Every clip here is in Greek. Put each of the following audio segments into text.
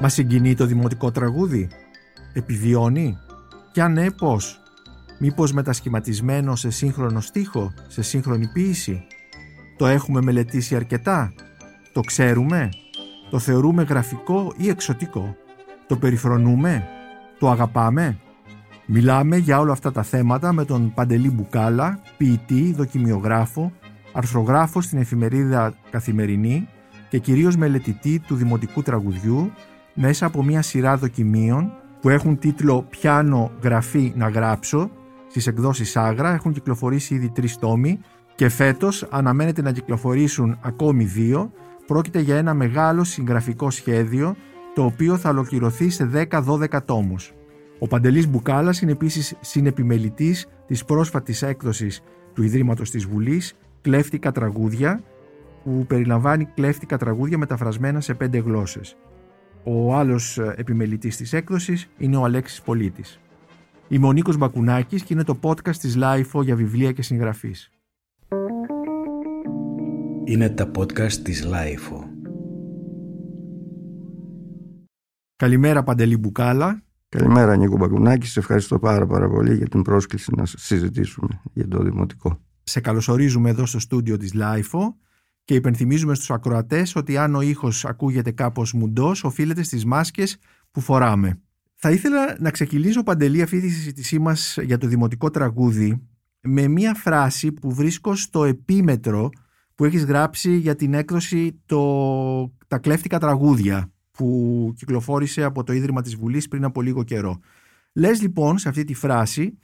Μα συγκινεί το δημοτικό τραγούδι; Επιβιώνει; Και αν ναι, πώς; Μήπως μετασχηματισμένο σε σύγχρονο στίχο, σε σύγχρονη ποίηση. Το έχουμε μελετήσει αρκετά; Το ξέρουμε; Το θεωρούμε γραφικό ή εξωτικό; Το περιφρονούμε; Το αγαπάμε; Μιλάμε για όλα αυτά τα θέματα με τον Παντελή Μπουκάλα, ποιητή, δοκιμιογράφο, αρθρογράφος στην εφημερίδα Καθημερινή και κυρίως μελετητή του δημοτικού τραγουδιού μέσα από μια σειρά δοκιμίων που έχουν τίτλο «Πιάνω γραφή να γράψω» στις εκδόσεις Άγρα, έχουν κυκλοφορήσει ήδη τρεις τόμοι και φέτος αναμένεται να κυκλοφορήσουν ακόμη δύο. Πρόκειται για ένα μεγάλο συγγραφικό σχέδιο το οποίο θα ολοκληρωθεί σε 10-12 τόμους. Ο Παντελής Μπουκάλας είναι επίσης συνεπιμελητής της πρόσφατης έκδοσης του Ιδρύματος της Βουλής «Κλέφτικα τραγούδια» που περιλαμβάνει κλέφτικα τραγούδια μεταφρασμένα σε πέντε γλώσσες. Ο άλλος επιμελητής της έκδοσης είναι ο Αλέξης Πολίτης. Είμαι ο Νίκος Μπακουνάκης και είναι το podcast της LIFO για βιβλία και συγγραφής. Είναι τα podcast της LIFO. Καλημέρα Παντελή Μπουκάλα. Καλημέρα Νίκο Μπακουνάκη. Σε ευχαριστώ πάρα πάρα πολύ για την πρόσκληση να συζητήσουμε για το Δημοτικό. Σε καλωσορίζουμε εδώ στο στούντιο της LIFO και υπενθυμίζουμε στους ακροατές ότι αν ο ήχος ακούγεται κάπως μουντός οφείλεται στις μάσκες που φοράμε. Θα ήθελα να ξεκινήσω παντελή αυτή τη συζήτησή μας για το δημοτικό τραγούδι με μία φράση που βρίσκω στο επίμετρο που έχεις γράψει για την έκδοση το... «Τα κλέφτικα τραγούδια» που κυκλοφόρησε από το Ίδρυμα της Βουλής πριν από λίγο καιρό. Λες λοιπόν σε αυτή τη φράση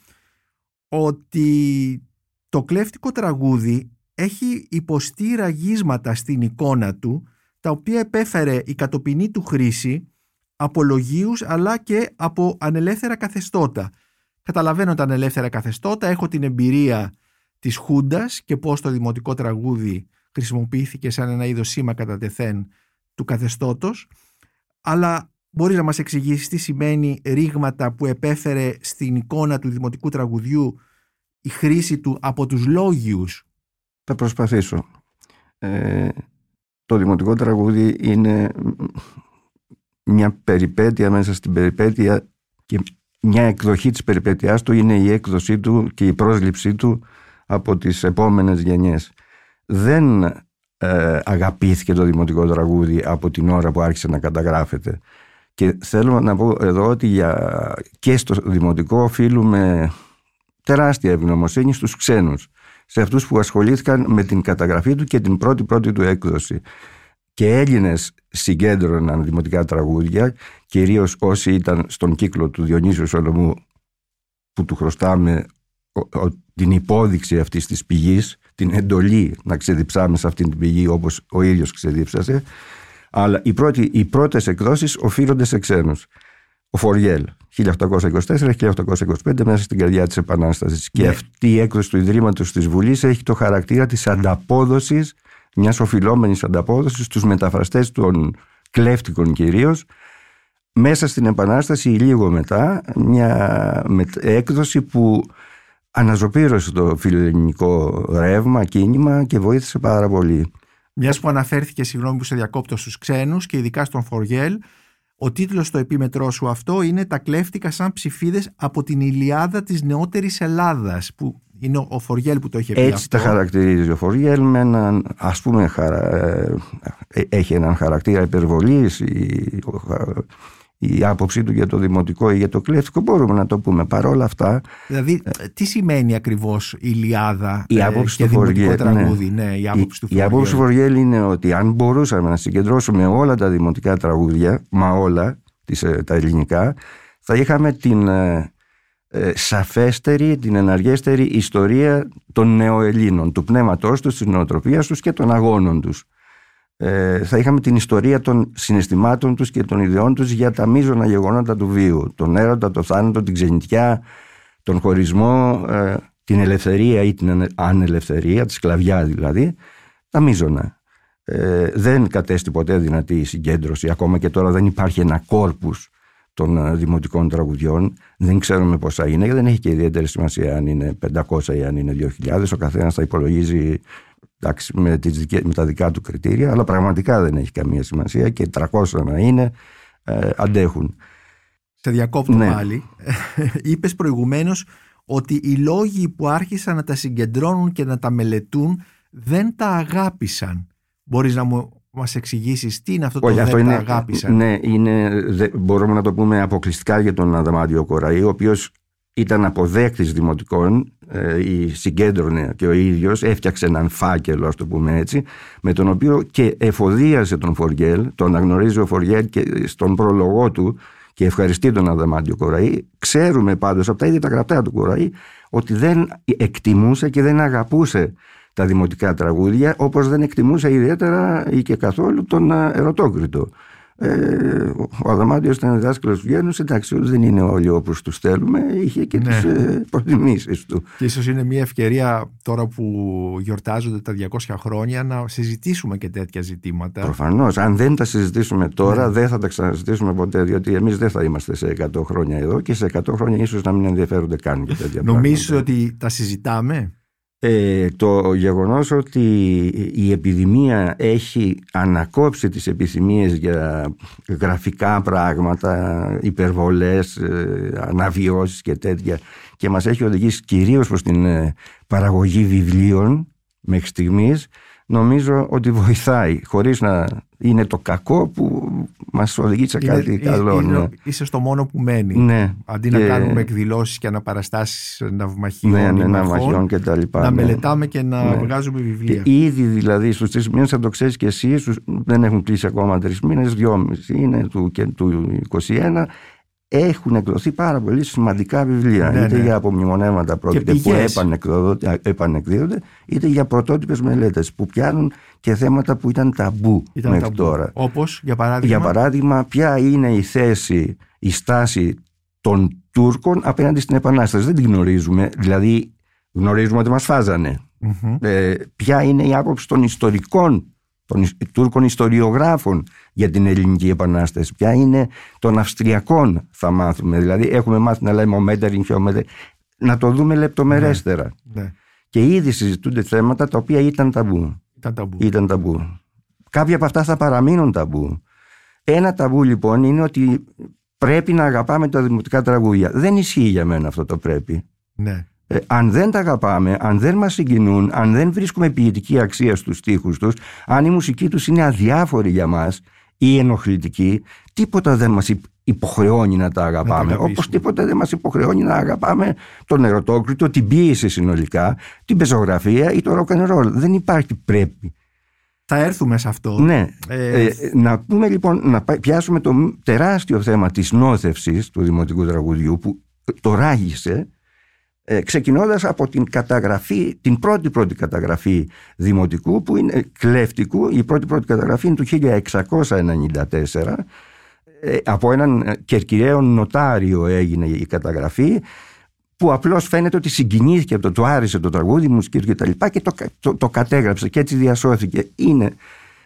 ότι το κλέφτικο τραγούδι έχει υποστεί ραγίσματα στην εικόνα του τα οποία επέφερε η κατοπινή του χρήση από λογίους αλλά και από ανελεύθερα καθεστώτα. Καταλαβαίνω τα ανελεύθερα καθεστώτα, έχω την εμπειρία της Χούντας και πώς το δημοτικό τραγούδι χρησιμοποιήθηκε σαν ένα είδος σήμα κατά τεθέν του καθεστώτος, αλλά μπορείς να μας εξηγήσεις τι σημαίνει ρήγματα που επέφερε στην εικόνα του δημοτικού τραγουδιού η χρήση του από τους λόγιους. Θα προσπαθήσω. Ε, το δημοτικό τραγούδι είναι μια περιπέτεια μέσα στην περιπέτεια και μια εκδοχή της περιπέτειάς του είναι η έκδοσή του και η πρόσληψή του από τις επόμενες γενιές. Δεν ε, αγαπήθηκε το δημοτικό τραγούδι από την ώρα που άρχισε να καταγράφεται. Και θέλω να πω εδώ ότι για, και στο δημοτικό οφείλουμε τεράστια ευγνωμοσύνη στους ξένους, σε αυτούς που ασχολήθηκαν με την καταγραφή του και την πρώτη πρώτη του έκδοση και Έλληνες συγκέντρωναν δημοτικά τραγούδια, κυρίως όσοι ήταν στον κύκλο του Διονύσιου Σολομού που του χρωστάμε την υπόδειξη αυτής της πηγής, την εντολή να ξεδιψάμε σε αυτήν την πηγή όπως ο ίδιος ξεδίψασε, αλλά οι, πρώτοι, οι πρώτες εκδόσεις οφείλονται σε ξένους. Ο Φοριέλ, 1824-1825 μέσα στην καρδιά της Επανάστασης. Και ναι. αυτή η έκδοση του Ιδρύματος της Βουλής έχει το χαρακτήρα της ανταπόδοσης μιας οφειλόμενης ανταπόδοσης στους μεταφραστές των κλέφτικων κυρίως, μέσα στην Επανάσταση ή λίγο μετά μια έκδοση που αναζωπήρωσε το φιλοελληνικό ρεύμα, κίνημα και βοήθησε πάρα πολύ. Μιας που αναφέρθηκε, συγγνώμη που σε διακόπτω στους ξένους και ειδικά στον Φοργέλ, ο τίτλος στο επίμετρό σου αυτό είναι «Τα κλέφτηκα σαν ψηφίδες από την Ηλιάδα της νεότερης Ελλάδας» που είναι ο Φοριέλ που το έχει πει Έτσι τα χαρακτηρίζει ο Φοριέλ με έναν, ας πούμε, χαρα... Ε, ε, έχει έναν χαρακτήρα υπερβολής η... η άποψή του για το δημοτικό ή για το κλέφτικο μπορούμε να το πούμε παρόλα αυτά δηλαδή τι σημαίνει ακριβώς η Ιλιάδα η άποψη και του δημοτικό ναι. τραγούδι; Ναι. ναι, η άποψη του η, άποψη του Φοριέλ είναι ότι αν μπορούσαμε να συγκεντρώσουμε όλα τα δημοτικά τραγούδια μα όλα τις, ε, τα ελληνικά θα είχαμε την ε, σαφέστερη, την εναργέστερη ιστορία των νεοελλήνων, του πνεύματός τους, της νοοτροπίας τους και των αγώνων τους. Ε, θα είχαμε την ιστορία των συναισθημάτων τους και των ιδεών τους για τα μείζωνα γεγονότα του βίου. Τον έρωτα, το θάνατο, την ξενιτιά, τον χωρισμό, ε, την ελευθερία ή την ανελευθερία, τη σκλαβιά δηλαδή, τα μείζωνα. Ε, δεν κατέστη ποτέ δυνατή η συγκέντρωση, ακόμα και τώρα δεν υπάρχει ένα κόρπους των ε, δημοτικών τραγουδιών. Δεν ξέρουμε πόσα είναι και δεν έχει και ιδιαίτερη σημασία αν είναι 500 ή αν είναι 2.000. Ο καθένας θα υπολογίζει εντάξει, με, τις με τα δικά του κριτήρια, αλλά πραγματικά δεν έχει καμία σημασία και 300 να είναι. ε, αντέχουν. Σε διακόπτω Ναι. πάλι. Είπες προηγουμένως ότι οι λόγοι που άρχισαν να τα συγκεντρώνουν και να τα μελετούν δεν τα αγάπησαν. Μπορείς να μου μας εξηγήσεις τι είναι αυτό το Όχι, δεν αυτό τα είναι, αγάπησαν; ναι, είναι, δε- μπορούμε να το πούμε αποκλειστικά για τον Αδαμάντιο Κοραή, ο οποίος ήταν αποδέκτης δημοτικών, ε, η συγκέντρωνε και ο ίδιος, έφτιαξε έναν φάκελο, ας το πούμε έτσι, με τον οποίο και εφοδίασε τον Φοριέλ, τον αναγνωρίζει ο Φοριέλ και στον προλογό του και ευχαριστεί τον Αδαμάντιο Κοραή. Ξέρουμε πάντως από τα ίδια τα γραπτά του Κοραή ότι δεν εκτιμούσε και δεν αγαπούσε τα δημοτικά τραγούδια όπως δεν εκτιμούσε ιδιαίτερα ή και καθόλου τον ε, ερωτόκριτο. Ε, ο Αδαμάντιος ήταν δάσκαλος του Γένους, εντάξει δεν είναι όλοι όπως τους θέλουμε, είχε και Ναι. τις ε, προτιμήσεις του. Και ίσως είναι μια ευκαιρία τώρα που γιορτάζονται τα 200 χρόνια να συζητήσουμε και τέτοια ζητήματα. Προφανώς, αν δεν τα συζητήσουμε τώρα Ναι. δεν θα τα ξανασυζητήσουμε ποτέ, διότι εμείς δεν θα είμαστε σε 100 χρόνια εδώ και σε 100 χρόνια ίσως να μην ενδιαφέρονται καν για τέτοια Νομίζεις πράγματα. ότι τα συζητάμε; Ε, το γεγονός ότι η επιδημία έχει ανακόψει τις επιθυμίες για γραφικά πράγματα, υπερβολές, ε, αναβιώσεις και τέτοια και μας έχει οδηγήσει κυρίως προς την ε, παραγωγή βιβλίων μέχρι στιγμής νομίζω ότι βοηθάει χωρίς να είναι το κακό που μας οδηγεί σε κάτι Είναι- καλό. είναι- ναι. Είσαι στο μόνο που μένει. Ναι. Αντί να Και- κάνουμε εκδηλώσεις και αναπαραστάσεις ναυμαχιών, Ναι, ναι, ημερχών, ναυμαχιών και τα λοιπά. να ναι. μελετάμε και να Ναι. βγάζουμε βιβλία. Και ήδη δηλαδή στους τρεις μήνες, θα το ξέρεις και εσύ, στους- δεν έχουν κλείσει ακόμα τρεις μήνες, δυόμιση είναι του, και του 21, έχουν εκδοθεί πάρα πολύ σημαντικά βιβλία. Ναι, είτε ναι. για απομνημονέματα πρόκειται που πηγές. επανεκδοδο- επανεκδίδονται, είτε για πρωτότυπες μελέτες που πιάνουν και θέματα που ήταν ταμπού Ήταν μέχρι ταμπού. τώρα. Όπως, για παράδειγμα, Για παράδειγμα, ποια είναι η θέση, η στάση των Τούρκων απέναντι στην Επανάσταση. Δεν την γνωρίζουμε. Δηλαδή, γνωρίζουμε ότι μας φάζανε. Μμμ. Ε, ποια είναι η άποψη των ιστορικών, των ισ- Τούρκων ιστοριογράφων για την Ελληνική Επανάσταση. Ποια είναι των Αυστριακών θα μάθουμε. Δηλαδή, έχουμε μάθει να λέμε ο Μέτεριν και ο Μέτεριν. Να το δούμε λεπτομερέστερα. ναι, Και ήδη συζητούνται θέματα τα οποία ήταν ταμπού ήταν ταμπού. ήταν ταμπού. Κάποια από αυτά θα παραμείνουν ταμπού. Ένα ταμπού λοιπόν είναι ότι πρέπει να αγαπάμε τα δημοτικά τραγούδια. Δεν ισχύει για μένα αυτό το πρέπει. Ναι. Ε, αν δεν τα αγαπάμε, αν δεν μας συγκινούν, αν δεν βρίσκουμε ποιητική αξία στους στίχους τους, αν η μουσική τους είναι αδιάφορη για μας ή ενοχλητική, τίποτα δεν μας υπ- υποχρεώνει να τα αγαπάμε. αγαπήσουμε. Όπως τίποτα δεν μας υποχρεώνει να αγαπάμε τον ερωτόκριτο, την ποίηση συνολικά, την πεζογραφία ή το rock and roll. Δεν υπάρχει πρέπει. Θα έρθουμε σε αυτό. Ναι. Ε, Ε, να πούμε λοιπόν, να πα- πιάσουμε το μ- τεράστιο θέμα της νόθευσης του δημοτικού τραγουδιού που το ράγισε ε, ξεκινώντας από την καταγραφή, την πρώτη πρώτη καταγραφή δημοτικού που είναι κλέφτικου, η πρώτη πρώτη καταγραφή είναι του 1694 ε, από έναν ε, κερκυραίο νοτάριο έγινε η καταγραφή που απλώς φαίνεται ότι συγκινήθηκε από το του άρεσε το τραγούδι, η μουσική του και τα λοιπά και το, κα- το, το κατέγραψε και έτσι διασώθηκε. Είναι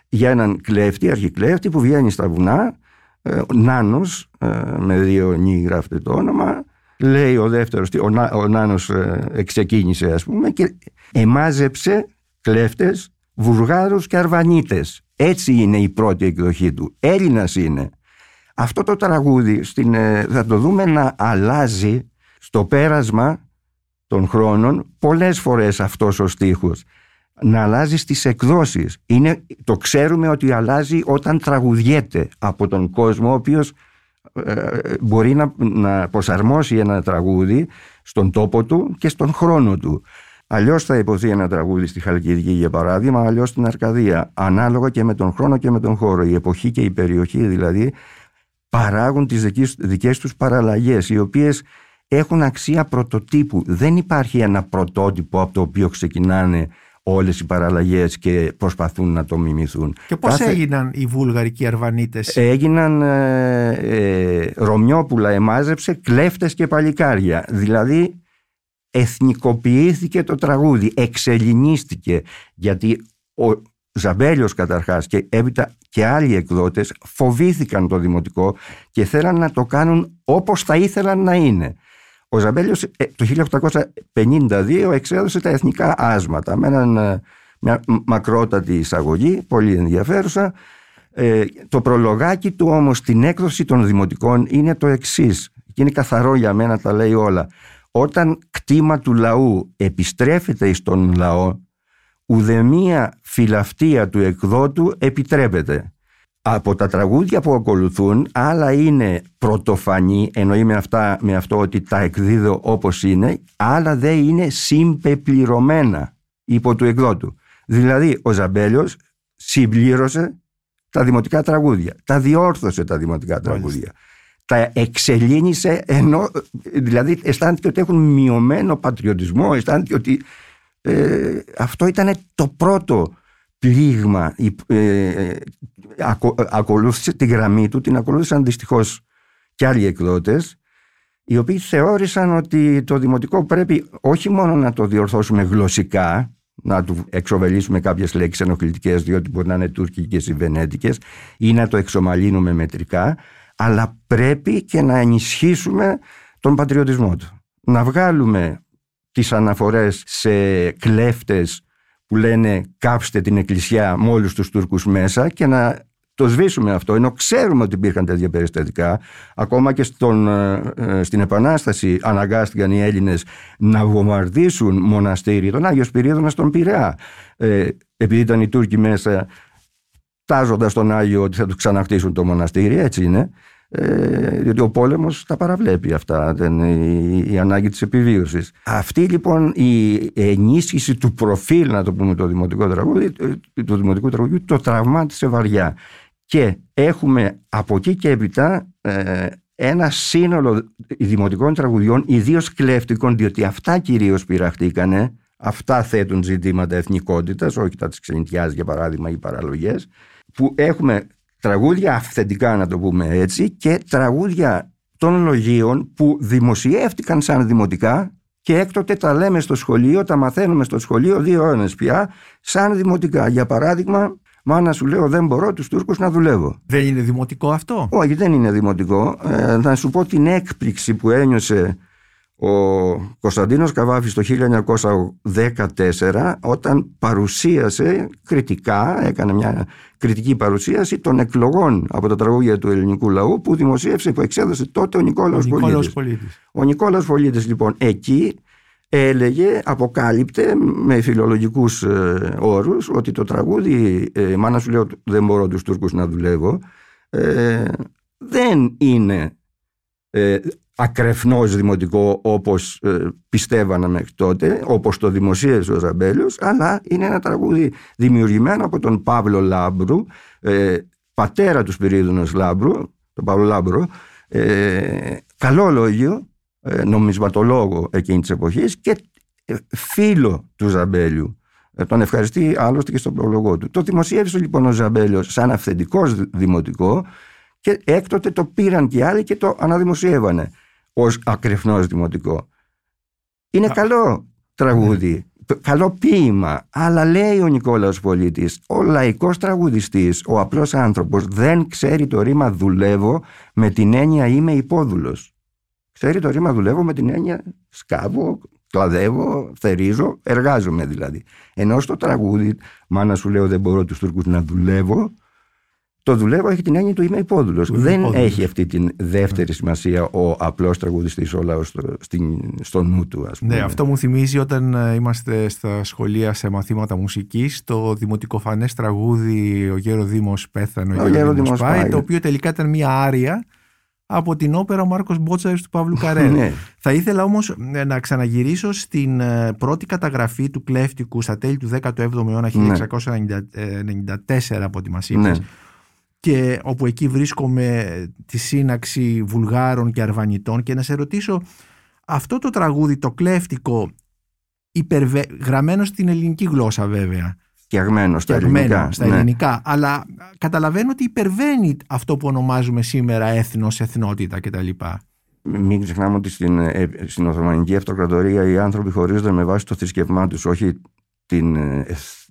για έναν κλέφτη, αρχικλέφτη που βγαίνει στα βουνά, ε, Νάνος, ε, με δύο νι γράφεται το όνομα, λέει ο δεύτερος, ο, Να- ο Νάνος ε, εξεκίνησε ας πούμε και εμάζεψε κλέφτες, βουργάρους και αρβανίτες. Έτσι είναι η πρώτη εκδοχή του. Έλληνας είναι. Αυτό το τραγούδι στην, ε, θα το δούμε να αλλάζει στο πέρασμα των χρόνων πολλές φορές αυτός ο στίχος να αλλάζει στις εκδόσεις είναι, το ξέρουμε ότι αλλάζει όταν τραγουδιέται από τον κόσμο ο οποίος ε, μπορεί να, να προσαρμόσει ένα τραγούδι στον τόπο του και στον χρόνο του Αλλιώς θα υποθεί ένα τραγούδι στη Χαλκιδική για παράδειγμα, αλλιώς στην Αρκαδία. Ανάλογα και με τον χρόνο και με τον χώρο. Η εποχή και η περιοχή δηλαδή παράγουν τις δικές, δικές τους παραλλαγές οι οποίες έχουν αξία πρωτοτύπου. Δεν υπάρχει ένα πρωτότυπο από το οποίο ξεκινάνε όλες οι παραλλαγές και προσπαθούν να το μιμηθούν. Και πώς Κάθε- έγιναν οι βούλγαρικοι αρβανίτες; Έγιναν ε, ε, Ρωμιόπουλα εμάζεψε κλέφτες και παλικάρια. Δηλαδή εθνικοποιήθηκε το τραγούδι, εξελινίστηκε γιατί ο Ζαμπέλιος καταρχάς και έπειτα και άλλοι εκδότες φοβήθηκαν το δημοτικό και θέλαν να το κάνουν όπως θα ήθελαν να είναι. Ο Ζαμπέλιος ε, το 1852 εξέδωσε τα εθνικά άσματα με έναν, ε, μια μακρότατη εισαγωγή, πολύ ενδιαφέρουσα Ε, το προλογάκι του όμως στην έκδοση των δημοτικών είναι το εξής και είναι καθαρό για μένα τα λέει όλα. Όταν κτήμα του λαού επιστρέφεται στον λαό ουδεμία φιλαυτία του εκδότου επιτρέπεται. Από τα τραγούδια που ακολουθούν άλλα είναι πρωτοφανή εννοεί με, αυτά, με αυτό ότι τα εκδίδω όπως είναι άλλα δεν είναι συμπεπληρωμένα υπό του εκδότου. Δηλαδή ο Ζαμπέλιος συμπλήρωσε τα δημοτικά τραγούδια, τα διόρθωσε τα δημοτικά τραγούδια τα εξελίνησε ενώ δηλαδή αισθάνθηκε ότι έχουν μειωμένο πατριωτισμό αισθάνθηκε ότι ε, αυτό ήταν το πρώτο πλήγμα ε, ακο, ακολούθησε τη γραμμή του την ακολούθησαν δυστυχώς και άλλοι εκδότες οι οποίοι θεώρησαν ότι το δημοτικό πρέπει όχι μόνο να το διορθώσουμε γλωσσικά να του εξοβελήσουμε κάποιες λέξεις ενοχλητικές διότι μπορεί να είναι τουρκικές ή βενέτικες ή να το εξομαλύνουμε μετρικά αλλά πρέπει και να ενισχύσουμε τον πατριωτισμό του. Να βγάλουμε τις αναφορές σε κλέφτες που λένε κάψτε την εκκλησιά με όλους τους Τούρκους μέσα και να το σβήσουμε αυτό, ενώ ξέρουμε ότι υπήρχαν τέτοια περιστατικά. Ακόμα και στον, ε, ε, στην Επανάσταση αναγκάστηκαν οι Έλληνες να βομβαρδίσουν μοναστήρι, τον Άγιο Σπυρίδωνας στον Πειραιά. Ε, επειδή ήταν οι Τούρκοι μέσα τάζοντας τον Άγιο ότι θα τους ξαναχτίσουν το μοναστήρι, έτσι είναι. Ε, διότι ο πόλεμος τα παραβλέπει αυτά, δεν, η, η, ανάγκη της επιβίωσης. Αυτή λοιπόν η ενίσχυση του προφίλ, να το πούμε το δημοτικό τραγούδι, ε, του δημοτικού τραγουδιού, το τραυμάτισε βαριά. Και έχουμε από εκεί και έπειτα ε, ένα σύνολο δημοτικών τραγουδιών, ιδίως κλέφτικων, διότι αυτά κυρίως πειραχτήκανε, αυτά θέτουν ζητήματα εθνικότητας, όχι τα της ξενιτιάς για παράδειγμα ή παραλογές, που έχουμε τραγούδια αυθεντικά να το πούμε έτσι και τραγούδια των λογίων που δημοσιεύτηκαν σαν δημοτικά και έκτοτε τα λέμε στο σχολείο, τα μαθαίνουμε στο σχολείο δύο ώρες πια σαν δημοτικά. Για παράδειγμα, μάνα σου λέω δεν μπορώ τους Τούρκους να δουλεύω. Δεν είναι δημοτικό αυτό; Όχι δεν είναι δημοτικό. Ε, να σου πω την έκπληξη που ένιωσε ο Κωνσταντίνος Καβάφης το 1914 όταν παρουσίασε κριτικά, έκανε μια κριτική παρουσίαση των εκλογών από τα τραγούδια του ελληνικού λαού που δημοσίευσε, που εξέδωσε τότε ο Νικόλαος, ο Νικόλαος Πολίτης. Ο Νικόλαος Πολίτης λοιπόν εκεί έλεγε, αποκάλυπτε με φιλολογικούς ε, όρους ότι το τραγούδι ε, «Μάνα σου λέω δεν μπορώ τους Τούρκους να δουλεύω» ε, δεν είναι ε, ακρεφνώς δημοτικό όπως ε, πιστεύανε μέχρι τότε, όπως το δημοσίευσε ο Ζαμπέλιος, αλλά είναι ένα τραγούδι δημιουργημένο από τον Παύλο Λάμπρου, ε, πατέρα του Σπυρίδωνος Λάμπρου, τον Παύλο Λάμπρου, ε, καλό λόγιο, ε, νομισματολόγο εκείνης της εποχής και ε, φίλο του Ζαμπέλιου. Τον ευχαριστεί άλλωστε και στον προλογό του. Το δημοσίευσε λοιπόν ο Ζαμπέλιος σαν αυθεντικός δημοτικό και έκτοτε το πήραν και άλλοι και το αναδημοσιεύανε ως ακρεφνός δημοτικό. Είναι καλό τραγούδι, καλό ποίημα, αλλά λέει ο Νικόλαος Πολίτης, ο λαϊκός τραγουδιστής, ο απλός άνθρωπος δεν ξέρει το ρήμα δουλεύω με την έννοια είμαι υπόδουλος. Ξέρει το ρήμα δουλεύω με την έννοια σκάβω, κλαδεύω, θερίζω, εργάζομαι δηλαδή. Ενώ στο τραγούδι, μάνα σου λέω δεν μπορώ τους Τούρκους να δουλεύω, το δουλεύω έχει την έννοια του είμαι υπόδουλος. Δεν έχει αυτή τη δεύτερη σημασία ο απλός τραγουδιστής, ο λαό στο, στο νου του, ας πούμε. Ναι, αυτό μου θυμίζει όταν ε, είμαστε στα σχολεία σε μαθήματα μουσικής, το δημοτικοφανέ τραγούδι Ο Γέρο Δήμος Πέθανε, ο, Γέρο Δήμος πάει, το οποίο τελικά ήταν μια άρια από την όπερα ο Μάρκος Μπότσαρης του Παύλου Καρέ. ναι. Θα ήθελα όμως ε, να ξαναγυρίσω στην ε, πρώτη καταγραφή του κλέφτικου στα τέλη του 17ου αιώνα 1694 από ό,τι μας είπες, ναι και όπου εκεί βρίσκομαι τη σύναξη Βουλγάρων και Αρβανιτών και να σε ρωτήσω αυτό το τραγούδι το κλέφτικο υπερβε... γραμμένο στην ελληνική γλώσσα βέβαια φτιαγμένο στα ελληνικά, στα ναι. ελληνικά αλλά καταλαβαίνω ότι υπερβαίνει αυτό που ονομάζουμε σήμερα έθνος, εθνότητα κτλ. Μην ξεχνάμε ότι στην, ε, στην Οθωμανική Αυτοκρατορία οι άνθρωποι χωρίζονται με βάση το θρησκευμά τους, όχι την ε,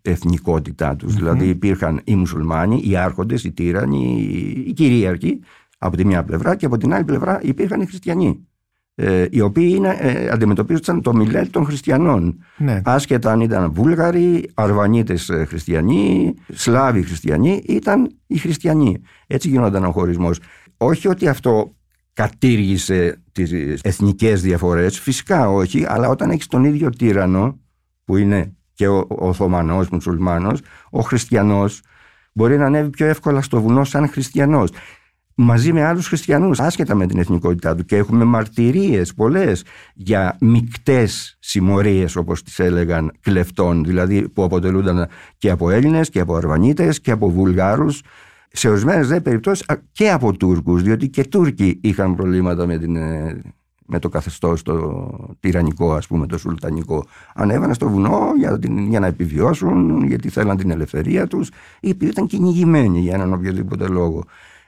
εθνικότητά τους. Δηλαδή υπήρχαν οι μουσουλμάνοι, οι άρχοντες, οι τύρανοι, οι κυρίαρχοι από τη μια πλευρά και από την άλλη πλευρά υπήρχαν οι χριστιανοί. ε, οι οποίοι είναι, ε, αντιμετωπίζονταν το μιλέτ των χριστιανών. Ναι. Άσχετα αν ήταν Βούλγαροι, Αρβανίτες ε, χριστιανοί, Σλάβοι χριστιανοί, ήταν οι χριστιανοί. Έτσι γινόταν ο χωρισμός. Όχι ότι αυτό κατήργησε τις εθνικές διαφορές, φυσικά όχι, αλλά όταν έχεις τον ίδιο τύρανο, που είναι και ο, ο Οθωμανός, Μουσουλμάνος, ο χριστιανός μπορεί να ανέβει πιο εύκολα στο βουνό σαν χριστιανός. Μαζί με άλλους χριστιανούς άσχετα με την εθνικότητά του. Και έχουμε μαρτυρίες πολλές για μικτές συμμορίες όπως τις έλεγαν κλεφτών δηλαδή που αποτελούνταν και από Έλληνες και από Αρβανίτες και από Βουλγάρους. Σε ορισμένες δε περιπτώσεις και από Τούρκους διότι και Τούρκοι είχαν προβλήματα με, την, ε, με το καθεστώς το τυραννικό ας πούμε το σουλτανικό ανέβαιναν στο βουνό για, την, για να επιβιώσουν γιατί θέλαν την ελευθερία τους ή επειδή ήταν κυνηγημένοι για έναν οποιοδήποτε λόγο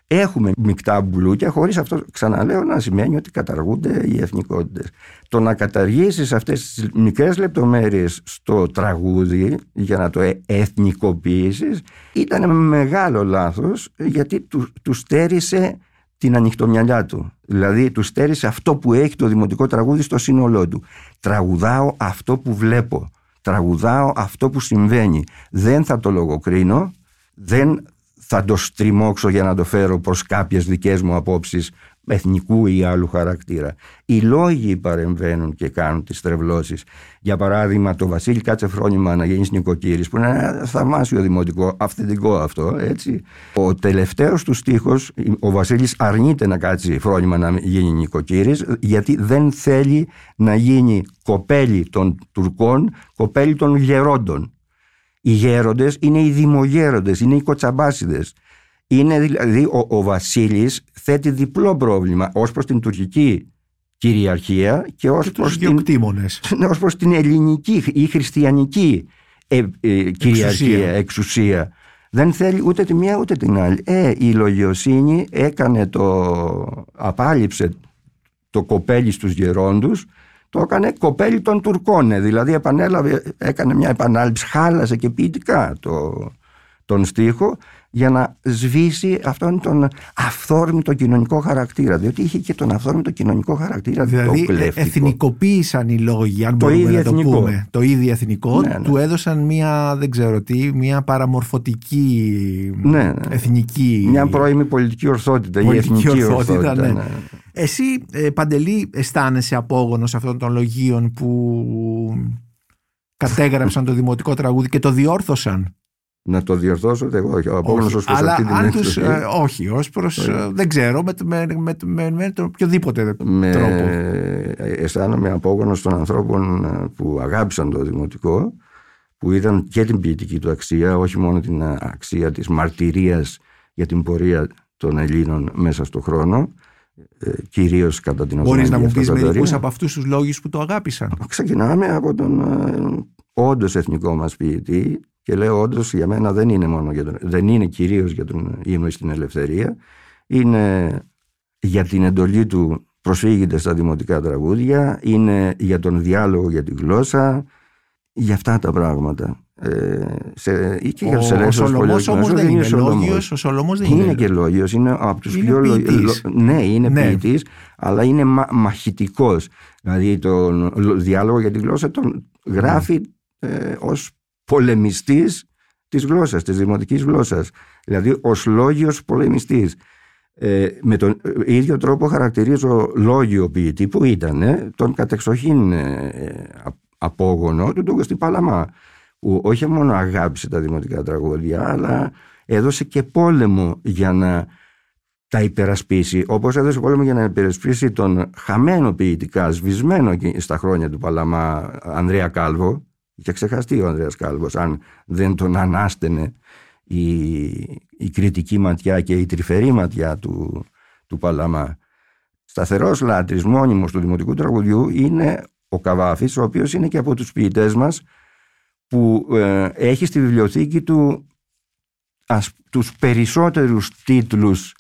Έχουμε μεικτά μπουλούκια, χωρίς αυτό, ξαναλέω, να σημαίνει ότι καταργούνται οι εθνικότητες. Το να καταργήσεις αυτές τις μικρές λεπτομέρειες στο τραγούδι για να το ε, εθνικοποιήσεις ήταν μεγάλο λάθος γιατί του, τους στέρισε την ανοιχτομυαλιά του. Δηλαδή τους στέρισε αυτό που έχει το δημοτικό τραγούδι στο σύνολό του. Τραγουδάω αυτό που βλέπω. Τραγουδάω αυτό που συμβαίνει. Δεν θα το λογοκρίνω, δεν θα το στριμώξω για να το φέρω προς κάποιες δικές μου απόψεις εθνικού ή άλλου χαρακτήρα. Οι λόγοι παρεμβαίνουν και κάνουν τις τρευλώσεις. Για παράδειγμα το Βασίλη κάτσε φρόνημα να γίνεις νοικοκύρης που είναι ένα θαυμάσιο δημοτικό, αυθεντικό αυτό έτσι. Ο τελευταίος του στίχος, ο Βασίλης αρνείται να κάτσει φρόνημα να γίνει νοικοκύρης γιατί δεν θέλει να γίνει κοπέλι των Τουρκών, κοπέλι των γερόντων. Οι γέροντες είναι οι δημογέροντες, είναι οι κοτσαμπάσιδες. Είναι δηλαδή ο, ο Βασίλης θέτει διπλό πρόβλημα ως προς την τουρκική κυριαρχία και ως, προς, την, ως προς την ελληνική ή χριστιανική ε, ε, κυριαρχία, εξουσία. Δεν θέλει ούτε τη μία ούτε την άλλη. Ε, η λογιοσύνη έκανε το, απάλληψε το κοπέλι στους γερόντους το έκανε κοπέλι των Τουρκών. Ε, δηλαδή επανέλαβε, έκανε μια επανάληψη, χάλασε και ποιητικά το, τον στίχο για να σβήσει αυτόν τον αυθόρμητο κοινωνικό χαρακτήρα. Διότι είχε και τον αυθόρμητο κοινωνικό χαρακτήρα δηλαδή, το εθνικοποίησαν οι λόγοι, αν το μπορούμε να το εθνικό. πούμε. Το ίδιο εθνικό. Ναι, ναι. Του έδωσαν μια, δεν ξέρω τι, μια παραμορφωτική ναι, ναι. εθνική... Μια πρώιμη πολιτική ορθότητα. Πολιτική η εθνική ορθότητα, ορθότητα ναι. Εσύ, ε, Παντελή, αισθάνεσαι απόγονος αυτών των λογίων που κατέγραψαν το δημοτικό τραγούδι και το διόρθωσαν; Να το διορθώσω εγώ, όχι. Ο απόγονος ως προς αυτή την αν τους, ε, όχι, ως προς, ε, δεν ξέρω, με, με, με, με, με τον οποιοδήποτε με, τρόπο. Αισθάνομαι απόγονος των ανθρώπων ε, που αγάπησαν το δημοτικό, που είδαν και την ποιητική του αξία, όχι μόνο την αξία της μαρτυρίας για την πορεία των Ελλήνων μέσα στον χρόνο, κυρίως κατά την Μπορείς να μου πεις μερικού από αυτούς τους λόγους που το αγάπησαν. Ξεκινάμε από τον όντως εθνικό μας ποιητή, και λέω όντως για μένα δεν είναι μόνο για τον, δεν είναι κυρίως για τον ύμνο στην ελευθερία. Είναι για την εντολή του προσφύγεται στα δημοτικά τραγούδια, είναι για τον διάλογο για τη γλώσσα, για αυτά τα πράγματα. Ε, σε, και για τους ο Σολομός όμως δεν είναι λόγιος, ο Σολομός δεν είναι. Είναι και λόγιος, είναι από τους πιο ποιητής. Ναι, είναι ναι. ποιητής, αλλά είναι μα, μαχητικός. Δηλαδή τον διάλογο για τη γλώσσα τον γράφει ε, ως πολεμιστής της γλώσσας, της δημοτικής γλώσσας. Δηλαδή ως λόγιος πολεμιστής. Ε, με τον ε, ίδιο τρόπο χαρακτηρίζω λόγιο ποιητή που ήταν ε, τον κατεξοχήν ε, απόγονο του τον Παλαμά που όχι μόνο αγάπησε τα δημοτικά τραγούδια αλλά έδωσε και πόλεμο για να τα υπερασπίσει όπως έδωσε πόλεμο για να υπερασπίσει τον χαμένο ποιητικά σβησμένο στα χρόνια του Παλαμά Ανδρέα Κάλβο Είχε ξεχαστεί ο Ανδρέας Κάλβος αν δεν τον ανάστενε η, η κριτική ματιά και η τρυφερή ματιά του, του Παλαμά. Σταθερός λάτρης μόνιμος του δημοτικού τραγουδιού είναι ο Καβάφης, ο οποίος είναι και από τους ποιητές μας που ε, έχει στη βιβλιοθήκη του ας, τους περισσότερους τίτλους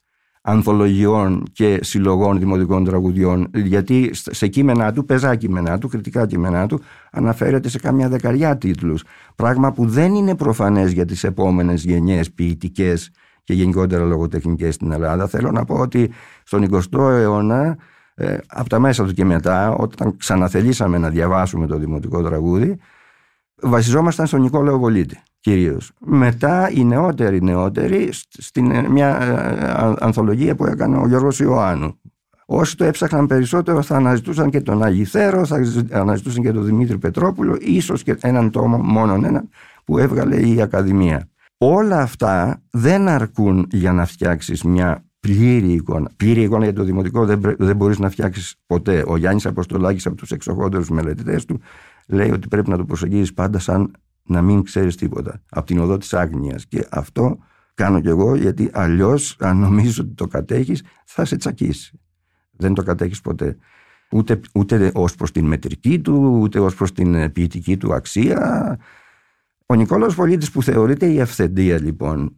ανθολογιών και συλλογών δημοτικών τραγουδιών γιατί σε κείμενά του, πεζά κείμενά του, κριτικά κείμενά του αναφέρεται σε καμιά δεκαριά τίτλους. Πράγμα που δεν είναι προφανές για τις επόμενες γενιές ποιητικές και γενικότερα λογοτεχνικές στην Ελλάδα. Θέλω να πω ότι στον 20ο αιώνα Ε, από τα μέσα του και μετά, όταν ξαναθελήσαμε να διαβάσουμε το δημοτικό τραγούδι, βασιζόμασταν στον Νικόλαο Βολίτη κυρίως. Μετά οι νεότεροι νεότεροι στην ε, μια ε, ανθολογία που έκανε ο Γιώργος Ιωάννου. Όσοι το έψαχναν περισσότερο θα αναζητούσαν και τον Αγιθέρο, θα αναζητούσαν και τον Δημήτρη Πετρόπουλο, ίσως και έναν τόμο, μόνον έναν, που έβγαλε η Ακαδημία. Όλα αυτά δεν αρκούν για να φτιάξεις μια πλήρη εικόνα. Πλήρη εικόνα για το δημοτικό δεν, δεν μπορείς να φτιάξεις ποτέ. Ο Γιάννης Αποστολάκης από τους εξοχότερους μελετητές του λέει ότι πρέπει να το προσεγγίζεις πάντα σαν να μην ξέρεις τίποτα. Από την οδό της άγνοιας. Και αυτό κάνω κι εγώ γιατί αλλιώς αν νομίζεις ότι το κατέχεις θα σε τσακίσει. Δεν το κατέχεις ποτέ. Ούτε, ούτε ως προς την μετρική του, ούτε ως προς την ποιητική του αξία. Ο Νικόλαος Πολίτης που θεωρείται η αυθεντία λοιπόν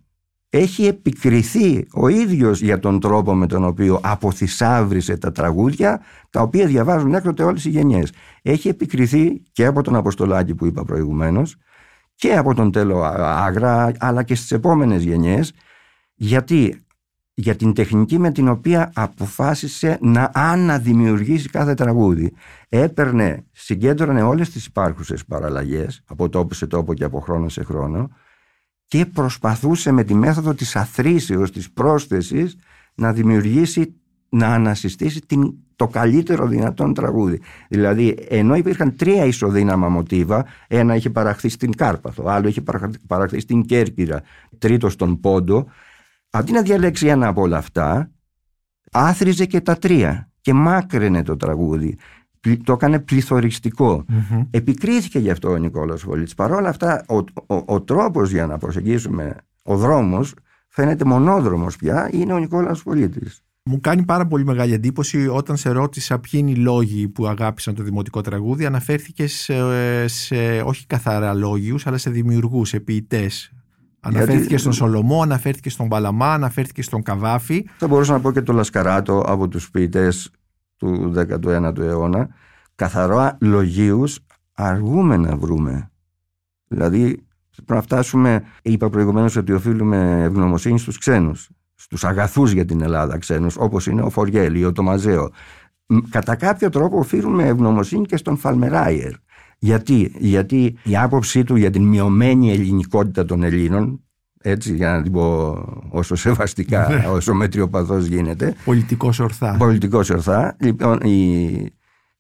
έχει επικριθεί ο ίδιος για τον τρόπο με τον οποίο αποθυσάβρισε τα τραγούδια τα οποία διαβάζουν έκτοτε όλες οι γενιές. Έχει επικριθεί και από τον Αποστολάκη που είπα προηγουμένως και από τον Τέλο Άγρα αλλά και στις επόμενες γενιές γιατί για την τεχνική με την οποία αποφάσισε να αναδημιουργήσει κάθε τραγούδι. Έπαιρνε, συγκέντρωνε όλες τις υπάρχουσες παραλλαγές από τόπο σε τόπο και από χρόνο σε χρόνο και προσπαθούσε με τη μέθοδο της αθρήσεως, της πρόσθεσης να δημιουργήσει, να ανασυστήσει την, το καλύτερο δυνατόν τραγούδι. Δηλαδή, ενώ υπήρχαν τρία ισοδύναμα μοτίβα, ένα είχε παραχθεί στην Κάρπαθο, άλλο είχε παραχθεί στην Κέρκυρα, τρίτο στον Πόντο, αντί να διαλέξει ένα από όλα αυτά, άθριζε και τα τρία και μάκραινε το τραγούδι. Το έκανε πληθωριστικό. Mm-hmm. Επικρίθηκε γι' αυτό ο Νικόλας Βολίτης. Παρ' όλα αυτά, ο, ο, ο τρόπος για να προσεγγίσουμε ο δρόμος φαίνεται μονόδρομος πια, είναι ο Νικόλας Βολίτης. Μου κάνει πάρα πολύ μεγάλη εντύπωση όταν σε ρώτησα ποιοι είναι οι λόγοι που αγάπησαν το δημοτικό τραγούδι. Αναφέρθηκες σε, σε όχι καθαρά λόγιους, αλλά σε δημιουργούς, σε ποιητές. Αναφέρθηκες Γιατί... στον Σολομό, αναφέρθηκες στον Παλαμά, αναφέρθηκες στον Καβάφη. Θα μπορούσα να πω και τον Λασκαράτο από τους ποιητές του 19ου αιώνα. Καθαρά λογίους αργούμε να βρούμε. Δηλαδή πρέπει να φτάσουμε, είπα προηγουμένως ότι οφείλουμε ευγνωμοσύνη στους ξένους, στους αγαθούς για την Ελλάδα ξένους, όπως είναι ο Φοριέλη, ο Τομαζέο. Κατά κάποιο τρόπο οφείλουμε ευγνωμοσύνη και στον Φαλμεράιερ γιατί, γιατί η άποψή του για την μειωμένη ελληνικότητα των Ελλήνων έτσι για να την πω όσο σεβαστικά, ναι. όσο μετριοπαθώς γίνεται. Πολιτικός ορθά. Πολιτικός ορθά. Λοιπόν, η...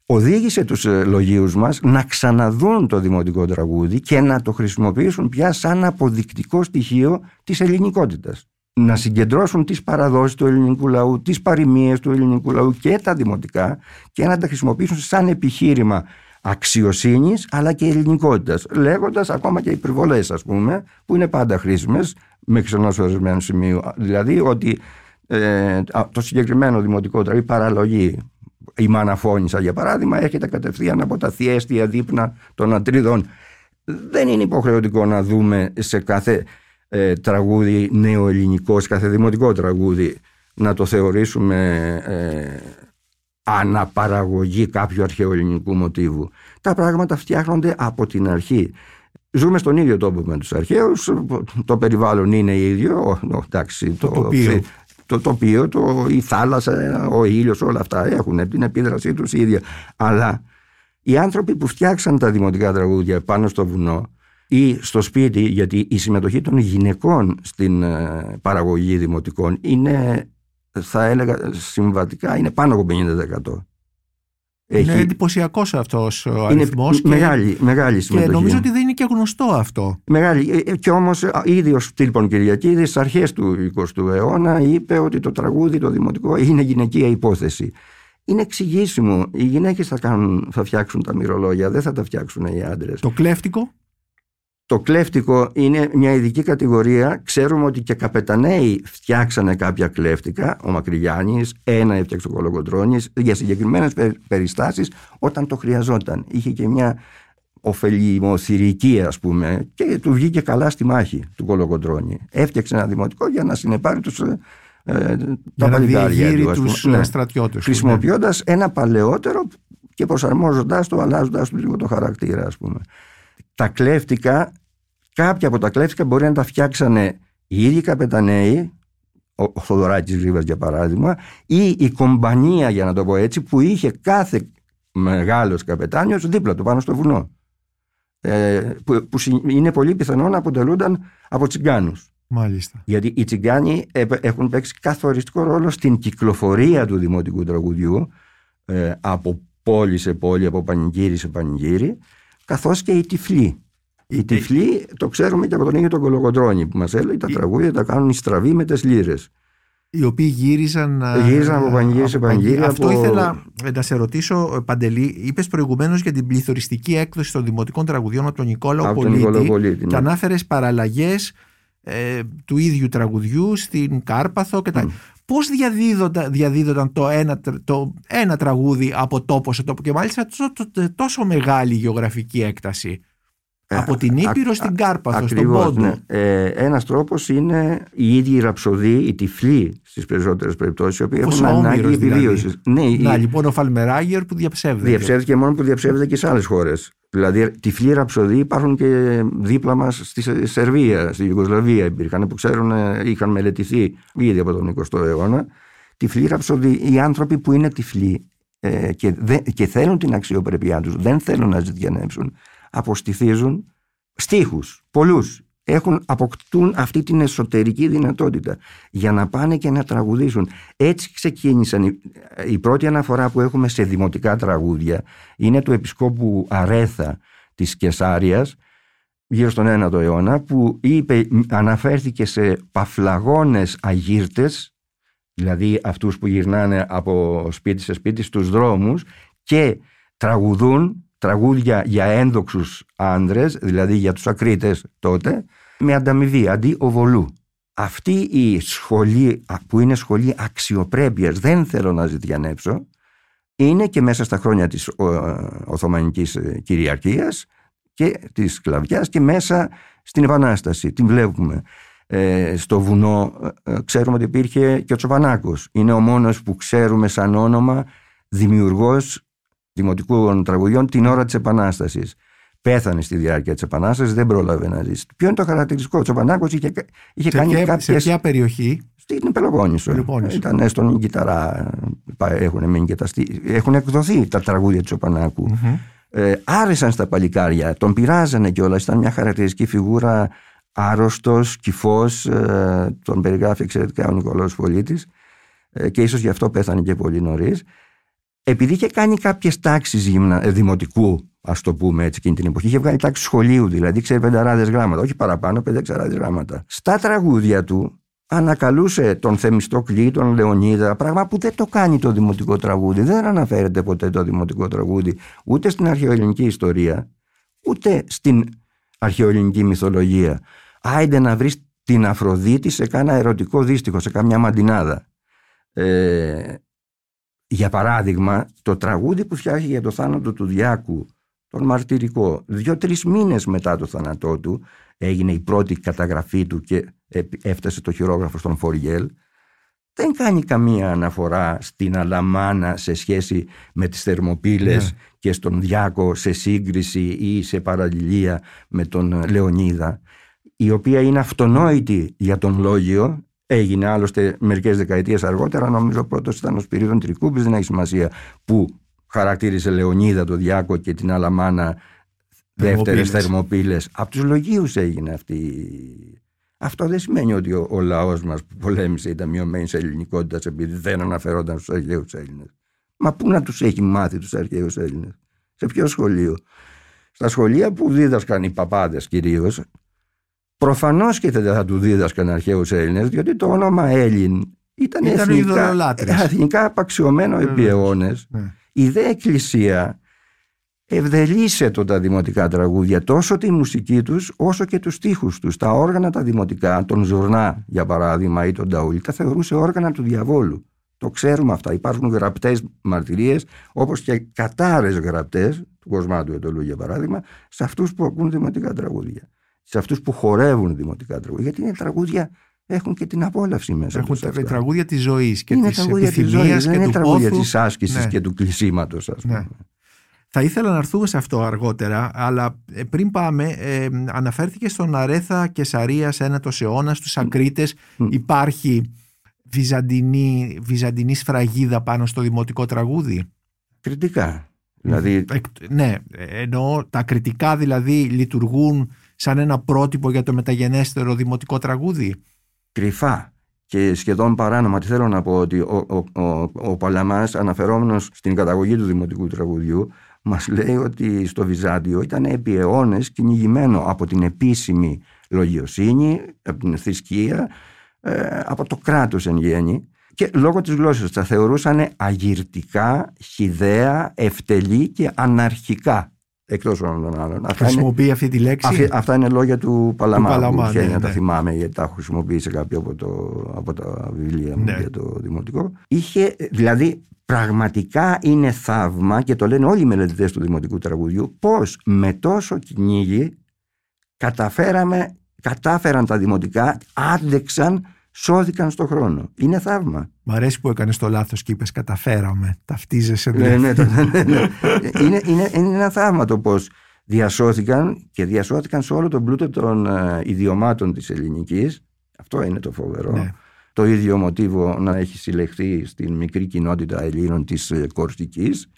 οδήγησε τους ε, λογίους μας να ξαναδούν το δημοτικό τραγούδι και να το χρησιμοποιήσουν πια σαν αποδεικτικό στοιχείο της ελληνικότητας. Να συγκεντρώσουν τις παραδόσεις του ελληνικού λαού, τις παροιμίες του ελληνικού λαού και τα δημοτικά και να τα χρησιμοποιήσουν σαν επιχείρημα Αξιοσύνης, αλλά και ελληνικότητας. Λέγοντας ακόμα και υπερβολές, ας πούμε που είναι πάντα χρήσιμες μέχρι ενό ορισμένου σημείου δηλαδή ότι ε, το συγκεκριμένο δημοτικό τραγούδι παραλογή η Μαναφώνησα για παράδειγμα έρχεται κατευθείαν από τα θιέστια δείπνα των Ατρίδων δεν είναι υποχρεωτικό να δούμε σε κάθε ε, τραγούδι νεοελληνικό, σε κάθε δημοτικό τραγούδι να το θεωρήσουμε ε, αναπαραγωγή κάποιου αρχαιοελληνικού μοτίβου. Τα πράγματα φτιάχνονται από την αρχή. Ζούμε στον ίδιο τόπο με τους αρχαίους, το περιβάλλον είναι ίδιο, εντάξει, το, το τοπίο. Το τοπίο, το, η θάλασσα, ο ήλιος, όλα αυτά έχουν την επίδρασή τους ίδια. Αλλά οι άνθρωποι που φτιάξαν τα δημοτικά τραγούδια πάνω στο βουνό ή στο σπίτι, γιατί η συμμετοχή των γυναικών στην ε, παραγωγή δημοτικών είναι θα έλεγα συμβατικά είναι πάνω από 50%. Είναι εντυπωσιακό αυτό ο αριθμός. Μεγάλη, μεγάλη συμμετοχή. Και νομίζω ότι δεν είναι και γνωστό αυτό. Μεγάλη. Ε, ε, και όμως, ήδη ο Στήλπον Κυριακίδης στις αρχές του 20ου αιώνα είπε ότι το τραγούδι, το δημοτικό, είναι γυναικεία υπόθεση. Είναι εξηγήσιμο. Οι γυναίκες θα, θα φτιάξουν τα μυρολόγια, δεν θα τα φτιάξουν οι άντρες. Το κλέφτικο; Το κλέφτικο είναι μια ειδική κατηγορία. Ξέρουμε ότι και καπεταναίοι φτιάξανε κάποια κλέφτικα. Ο Μακρυγιάννης, ένα έφτιαξε ο Κολοκοντρόνη για συγκεκριμένες περιστάσεις όταν το χρειαζόταν. Είχε και μια ωφελημοθυρική, ας πούμε, και του βγήκε καλά στη μάχη του Κολοκοντρόνη. Έφτιαξε ένα δημοτικό για να συνεπάρει τους. Ε, τα παλικάρια του, τους ναι. στρατιώτες χρησιμοποιώντας ναι. ένα παλαιότερο και προσαρμόζοντας το, αλλάζοντας του λίγο το χαρακτήρα ας πούμε. Τα κλέφτικα Κάποια από τα κλέφτικα μπορεί να τα φτιάξανε οι ίδιοι καπεταναίοι, ο Θοδωράκης Γρήβας για παράδειγμα ή η κομπανία για να το πω έτσι που είχε κάθε μεγάλος καπετάνιος δίπλα του πάνω στο βουνό. Ε, που, που είναι πολύ πιθανό να αποτελούνταν από τσιγκάνους. Μάλιστα. γιατί οι τσιγκάνοι έχουν παίξει καθοριστικό ρόλο στην κυκλοφορία του δημοτικού τραγουδιού ε, από πόλη σε πόλη, από πανηγύρι σε πανηγύρι καθώς και οι τυφλοί οι τυφλοί το ξέρουμε και από τον ίδιο τον Κολοκοντρώνη που μας έλεγε τα τραγούδια τα κάνουν οι στραβοί με τις λύρες. Οι οποίοι γύριζαν, γύριζαν από πανηγύρι σε πανηγύρι. Αυτό από... ήθελα να σε ρωτήσω, ε, Παντελή. Είπες προηγουμένως για την πληθωριστική έκδοση των δημοτικών τραγουδιών από τον Νικόλαο από Πολίτη. Τον Πολίτη ναι. Και ανάφερες παραλλαγές ε, του ίδιου τραγουδιού στην Κάρπαθο και τα. Mm. Πώς διαδίδονταν, διαδίδονταν το, ένα, το ένα τραγούδι από τόπο σε τόπο και μάλιστα τόσο, τόσο μεγάλη γεωγραφική έκταση; Ε, από την Ήπειρο στην Κάρπαθο, στον Πόντο. Ναι. Ε, ένας τρόπος είναι η ίδια η ραψοδοί, οι τυφλοί στις περισσότερες περιπτώσεις, οι οποίοι έχουν ανάγκη δηλαδή. επιβίωσης. Ναι, Να, η... λοιπόν ο Φαλμεράγερ που διαψεύδεται. Διαψεύδεται και μόνο που διαψεύδεται και σε άλλες χώρες. Δηλαδή, τυφλοί ραψοδοί υπάρχουν και δίπλα μας στη Σερβία, στη Ιουγκοσλαβία υπήρχαν, που ξέρουν, είχαν μελετηθεί ήδη από τον 20ο αιώνα. Τυφλοί ραψοδοί, οι άνθρωποι που είναι τυφλοί ε, και, δε, και θέλουν την αξιοπρέπειά τους, δεν θέλουν να ζητιανέψουν αποστηθίζουν στίχους, πολλούς. Έχουν, αποκτούν αυτή την εσωτερική δυνατότητα για να πάνε και να τραγουδήσουν. Έτσι ξεκίνησαν. Η πρώτη αναφορά που έχουμε σε δημοτικά τραγούδια είναι του επισκόπου Αρέθα της Κεσάριας γύρω στον 9ο αιώνα που είπε, αναφέρθηκε σε παφλαγόνες αγύρτες δηλαδή αυτούς που γυρνάνε από σπίτι σε σπίτι στους δρόμους και τραγουδούν τραγούδια για ένδοξους άντρες, δηλαδή για τους ακρίτες τότε, με ανταμοιβή, αντί οβολού. Αυτή η σχολή που είναι σχολή αξιοπρέπειας, δεν θέλω να ζητιανέψω, είναι και μέσα στα χρόνια της Οθωμανικής ε, κυριαρχίας και της σκλαβιάς και μέσα στην Επανάσταση. Την βλέπουμε. Ε, στο βουνό ε, ξέρουμε ότι υπήρχε και ο Τσοπανάκος. Είναι ο μόνος που ξέρουμε σαν όνομα δημιουργός δημοτικών τραγουδιών την ώρα της Επανάστασης. Πέθανε στη διάρκεια της Επανάστασης, δεν πρόλαβε να ζήσει. Ποιο είναι το χαρακτηριστικό. Ο Τσοπανάκος είχε, είχε κάνει κάποιε. Σε ποια περιοχή; Στην Πελοπόννησο. Ήταν στον Κιταρά. Έχουν, έχουν εκδοθεί τα τραγούδια του τσοπανακου Ε, άρεσαν στα παλικάρια. Τον πειράζανε κιόλας. Ήταν μια χαρακτηριστική φιγούρα άρρωστος, κυφό. Ε, τον περιγράφει εξαιρετικά ο Νικολό Πολίτης. Ε, και ίσως γι' αυτό πέθανε και πολύ νωρίς επειδή είχε κάνει κάποιες τάξεις ε, δημοτικού, ας το πούμε έτσι, εκείνη την εποχή, είχε βγάλει τάξει σχολείου, δηλαδή ξέρει πενταράδες γράμματα, όχι παραπάνω, πεντεξαράδε γράμματα. Στα τραγούδια του ανακαλούσε τον Θεμιστόκλη, τον Λεωνίδα, πράγμα που δεν το κάνει το δημοτικό τραγούδι. Δεν αναφέρεται ποτέ το δημοτικό τραγούδι ούτε στην αρχαιοελληνική ιστορία, ούτε στην αρχαιοελληνική μυθολογία. Άιντε να βρεις την Αφροδίτη σε κάνα ερωτικό δίστιχο, σε καμιά μαντινάδα. Ε, για παράδειγμα, το τραγούδι που φτιάχνει για το θάνατο του Διάκου, τον μαρτυρικό, δύο-τρεις μήνες μετά το θάνατό του, έγινε η πρώτη καταγραφή του και έφτασε το χειρόγραφο στον Φοριέλ, δεν κάνει καμία αναφορά στην Αλαμάνα σε σχέση με τις Θερμοπύλες ναι. και στον Διάκο σε σύγκριση ή σε παραλληλία με τον Λεωνίδα η οποία είναι αυτονόητη για τον Λόγιο Έγινε άλλωστε μερικές δεκαετίες αργότερα, νομίζω πρώτος ήταν ο Σπυρίδων Τρικούμπη, δεν έχει σημασία που χαρακτήρισε Λεωνίδα το Διάκο και την Αλαμάνα δεύτερες θερμοπύλες. Από τους λογίους έγινε αυτή. Αυτό δεν σημαίνει ότι ο, ο λαός μας που πολέμησε ήταν μειωμένη σε ελληνικότητας επειδή δεν αναφερόταν στους αρχαίους Έλληνες. Μα πού να τους έχει μάθει τους αρχαίους Έλληνες, σε ποιο σχολείο; Στα σχολεία που δίδασκαν οι παπάδες κυρίως, Προφανώς και δεν θα του δίδασκαν αρχαίους Έλληνες, διότι το όνομα Έλλην ήταν, ήταν εθνικά, εθνικά απαξιωμένο επί αιώνες. Ναι. Η δε Εκκλησία ευδελίσε το τα δημοτικά τραγούδια, τόσο τη μουσική τους όσο και τους στίχους τους. Τα όργανα τα δημοτικά, τον Ζουρνά για παράδειγμα ή τον Ταούλη, τα θεωρούσε όργανα του διαβόλου. Το ξέρουμε αυτά. Υπάρχουν γραπτές μαρτυρίες όπως και κατάρες γραπτές του Κοσμάτου Ετωλού για παράδειγμα, σε αυτούς που ακούν δημοτικά τραγούδια σε αυτούς που χορεύουν δημοτικά τραγούδια. Γιατί είναι τραγούδια, έχουν και την απόλαυση μέσα. Έχουν τα τραγούδια της ζωής και της επιθυμίας και είναι του τραγούδια της άσκησης ναι. και του κλεισίματος, ας ναι. πούμε. Θα ήθελα να έρθουμε σε αυτό αργότερα, αλλά ε, πριν πάμε, ε, αναφέρθηκε στον Αρέθα και Σαρία ένα τος αιώνας, στους Ακρίτες υπάρχει βυζαντινή, βυζαντινή σφραγίδα πάνω στο δημοτικό τραγούδι; Κριτικά. Δηλαδή, ναι, ενώ τα κριτικά δηλαδή λειτουργούν σαν ένα πρότυπο για το μεταγενέστερο δημοτικό τραγούδι; Κρυφά και σχεδόν παράνομα. Τι θέλω να πω ότι ο, ο, ο, ο Παλαμάς αναφερόμενος στην καταγωγή του δημοτικού τραγουδιού μας λέει ότι στο Βυζάντιο ήταν επί αιώνες κυνηγημένο από την επίσημη λογιοσύνη, από την θρησκεία, ε, από το κράτος εν γέννη και λόγω της γλώσσας τα θεωρούσαν αγυρτικά, χιδέα, ευτελή και αναρχικά εκτός όλων των άλλων. Χρησιμοποιεί είναι, αυτή τη λέξη; αυτά είναι λόγια του Παλαμά, του Παλαμά ναι, να τα ναι. θυμάμαι γιατί τα έχω χρησιμοποιήσει κάποιο από, το, από τα βιβλία μου ναι. για το δημοτικό. Είχε, δηλαδή πραγματικά είναι θαύμα και το λένε όλοι οι μελετητές του δημοτικού τραγουδιού πώς με τόσο κυνήγι καταφέραμε, κατάφεραν τα δημοτικά, άντεξαν σώθηκαν στον χρόνο. Είναι θαύμα. Μ' αρέσει που έκανες το λάθος και είπες καταφέραμε. Ταυτίζεσαι ναι, ναι, ναι, ναι, ναι. είναι, είναι, είναι ένα θαύμα το πώ διασώθηκαν και διασώθηκαν σε όλο τον πλούτο των uh, ιδιωμάτων της ελληνικής. Αυτό είναι το φοβερό. Ναι. Το ίδιο μοτίβο να έχει συλλεχθεί στην μικρή κοινότητα Ελλήνων της uh, Κορσικής ε,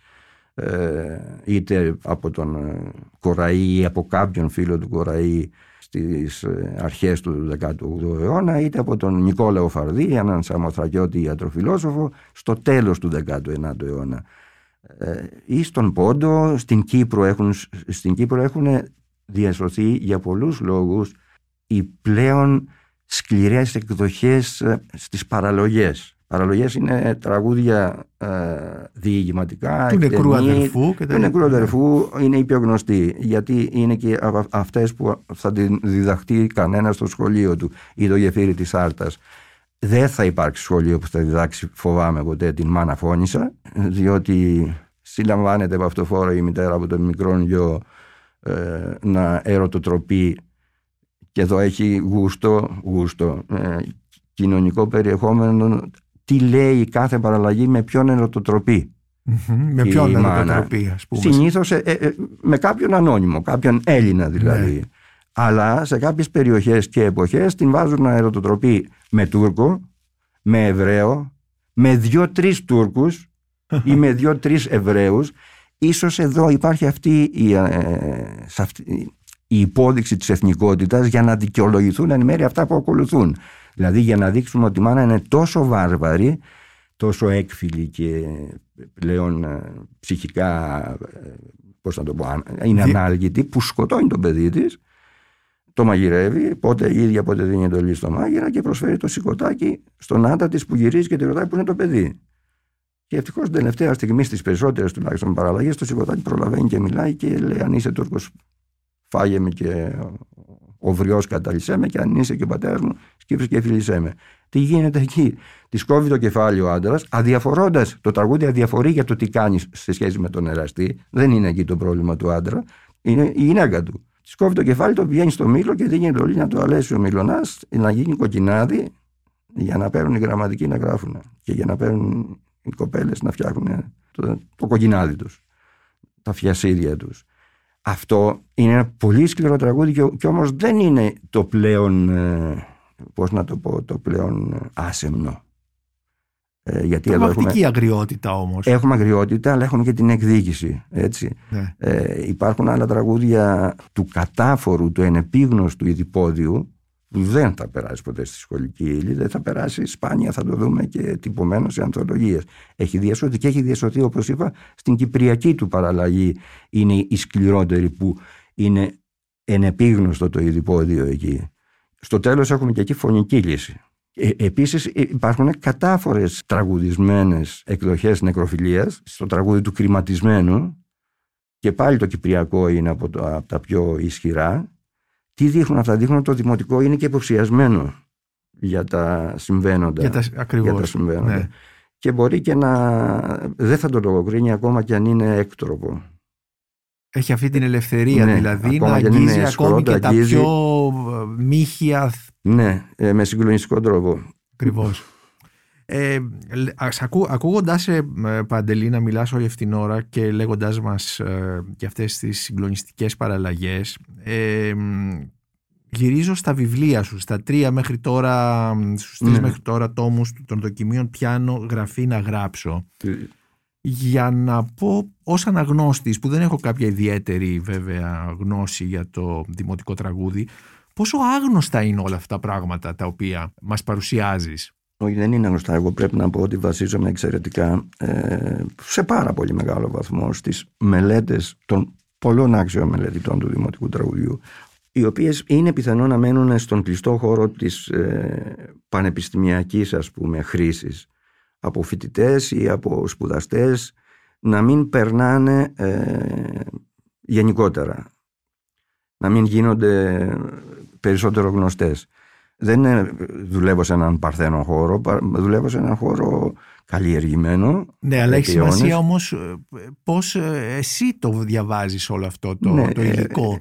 είτε από τον Κοραή ή από κάποιον φίλο του Κοραή στις ε, αρχές του 18ου αιώνα είτε από τον Νικόλαο Φαρδί, έναν Σαμοθρακιώτη ιατροφιλόσοφο στο τέλος του 19ου αιώνα. Ε, ή στον Πόντο στην Κύπρο έχουν, στην Κύπρο έχουν διασωθεί για πολλούς λόγους οι πλέον σκληρές εκδοχές ε, στις παραλογές Παραλογές είναι τραγούδια ε, διηγηματικά. Του νεκρού αδερφού. Και του νεκρού αδερφού είναι η πιο γνωστή. Γιατί είναι και αυτές που θα τη διδαχτεί κανένας στο σχολείο του ή το γεφύρι της Άρτα. Δεν θα υπάρξει σχολείο που θα διδάξει, φοβάμαι ποτέ, την μάνα φώνησα, διότι συλλαμβάνεται από αυτό φόρο η μητέρα από τον μικρό γιο ε, να ερωτοτροπεί και εδώ έχει γούστο, γούστο ε, κοινωνικό περιεχόμενο τι λέει κάθε παραλλαγή με ποιον ερωτοτροπή. Με ποιον ερωτοτροπή, ας πούμε. Συνήθως ε, ε, ε, με κάποιον ανώνυμο, κάποιον Έλληνα δηλαδή. Ναι. Αλλά σε κάποιες περιοχές και εποχές την βάζουν να ερωτοτροπεί με Τούρκο, με Εβραίο, με δύο-τρει Τούρκους ή με δύο-τρει Εβραίους. Ίσως εδώ υπάρχει αυτή η, η υπόδειξη της εθνικότητας για να δικαιολογηθούν εν μέρει αυτά που ακολουθούν. Δηλαδή για να δείξουμε ότι η μάνα είναι τόσο βάρβαρη, τόσο έκφυλη και πλέον ε, ψυχικά, ε, πώς να το πω, είναι ανάλγητη, που σκοτώνει τον παιδί της, το μαγειρεύει, πότε η ίδια πότε δίνει εντολή στο μάγειρα και προσφέρει το σηκωτάκι στον άντρα της που γυρίζει και τη ρωτάει που είναι το παιδί. Και ευτυχώς την τελευταία στιγμή, στις περισσότερες τουλάχιστον παραλλαγές, το σηκωτάκι προλαβαίνει και μιλάει και λέει: Αν είσαι Τούρκος, φάγε με και ο βριός καταλυσέ με και αν είσαι και ο πατέρας μου, σκύψε και φιλισέ με. Τι γίνεται εκεί; Της κόβει το κεφάλι ο άντρας, αδιαφορώντας. Το τραγούδι αδιαφορεί για το τι κάνεις σε σχέση με τον εραστή. Δεν είναι εκεί το πρόβλημα του άντρα. Είναι η γυναίκα του. Της κόβει το κεφάλι, το πηγαίνει στο μήλο και δίνει εντολή να το αλέσει ο μιλονά να γίνει κοκκινάδι για να παίρνουν οι γραμματικοί να γράφουν και για να παίρνουν οι κοπέλες να φτιάχνουν το, το κοκκινάδι τους, τα φιασίδια τους. Αυτό είναι ένα πολύ σκληρό τραγούδι και, και όμως δεν είναι το πλέον, ε, πώς να το πω, το πλέον άσεμνο. Ε, γιατί εδώ έχουμε, αγριότητα όμως. Έχουμε αγριότητα, αλλά έχουμε και την εκδίκηση. Έτσι. Ναι. Ε, υπάρχουν άλλα τραγούδια του κατάφορου, του ενεπίγνωστου ειδipόδιου, που δεν θα περάσει ποτέ στη σχολική ύλη, δεν θα περάσει σπάνια, θα το δούμε και τυπωμένος σε ανθολογίες. Έχει διασωθεί και έχει διασωθεί, όπως είπα, στην κυπριακή του παραλλαγή είναι η σκληρότερη που είναι ενεπίγνωστο το ειδipόδιο εκεί. Στο τέλος έχουμε και εκεί φωνική λύση. Ε, επίσης υπάρχουν κατάφορες τραγουδισμένες εκδοχές νεκροφιλίας στο τραγούδι του κρηματισμένου και πάλι το κυπριακό είναι από, από τα πιο ισχυρά τι δείχνουν αυτά, δείχνουν ότι το δημοτικό είναι και υποψιασμένο για τα συμβαίνοντα. Για τα, ακριβώς, για συμβαίνοντα. Ναι. Και μπορεί και να δεν θα το λογοκρίνει ακόμα και αν είναι έκτροπο. Έχει αυτή την ελευθερία ναι, δηλαδή να αγγίζει ακόμη και αγγίζει. τα πιο ε, μύχια. Ναι, ε, με συγκλονιστικό τρόπο. Ακριβώς. Ε, ακού, ακούγοντας σε Παντελή να μιλάς όλη αυτήν την ώρα και λέγοντάς μας ε, και αυτές τις συγκλονιστικές παραλλαγές ε, γυρίζω στα βιβλία σου, στα τρία μέχρι τώρα, στους τρεις Ναι. μέχρι τώρα τόμους των δοκιμίων πιάνω γραφή να γράψω. Ε, Για να πω ως αναγνώστης που δεν έχω κάποια ιδιαίτερη βέβαια γνώση για το δημοτικό τραγούδι πόσο άγνωστα είναι όλα αυτά τα πράγματα τα οποία μας παρουσιάζεις. Όχι, δεν είναι γνωστά. Εγώ πρέπει να πω ότι βασίζομαι εξαιρετικά ε, σε πάρα πολύ μεγάλο βαθμό στις μελέτες των πολλών άξιων μελετητών του δημοτικού τραγουδιού οι οποίες είναι πιθανό να μένουν στον κλειστό χώρο της ε, πανεπιστημιακής ας πούμε χρήσης. Από φοιτητές ή από σπουδαστές να μην περνάνε ε, γενικότερα. Να μην γίνονται περισσότερο γνωστές δεν ε, δουλεύω σε έναν παρθένο χώρο, πα- δουλεύω σε έναν χώρο καλλιεργημένο. Ναι, αλλά έχει επί σημασία αιώνες. όμως ε, πώς ε, εσύ το διαβάζεις όλο αυτό το, Ναι, το ε, υλικό.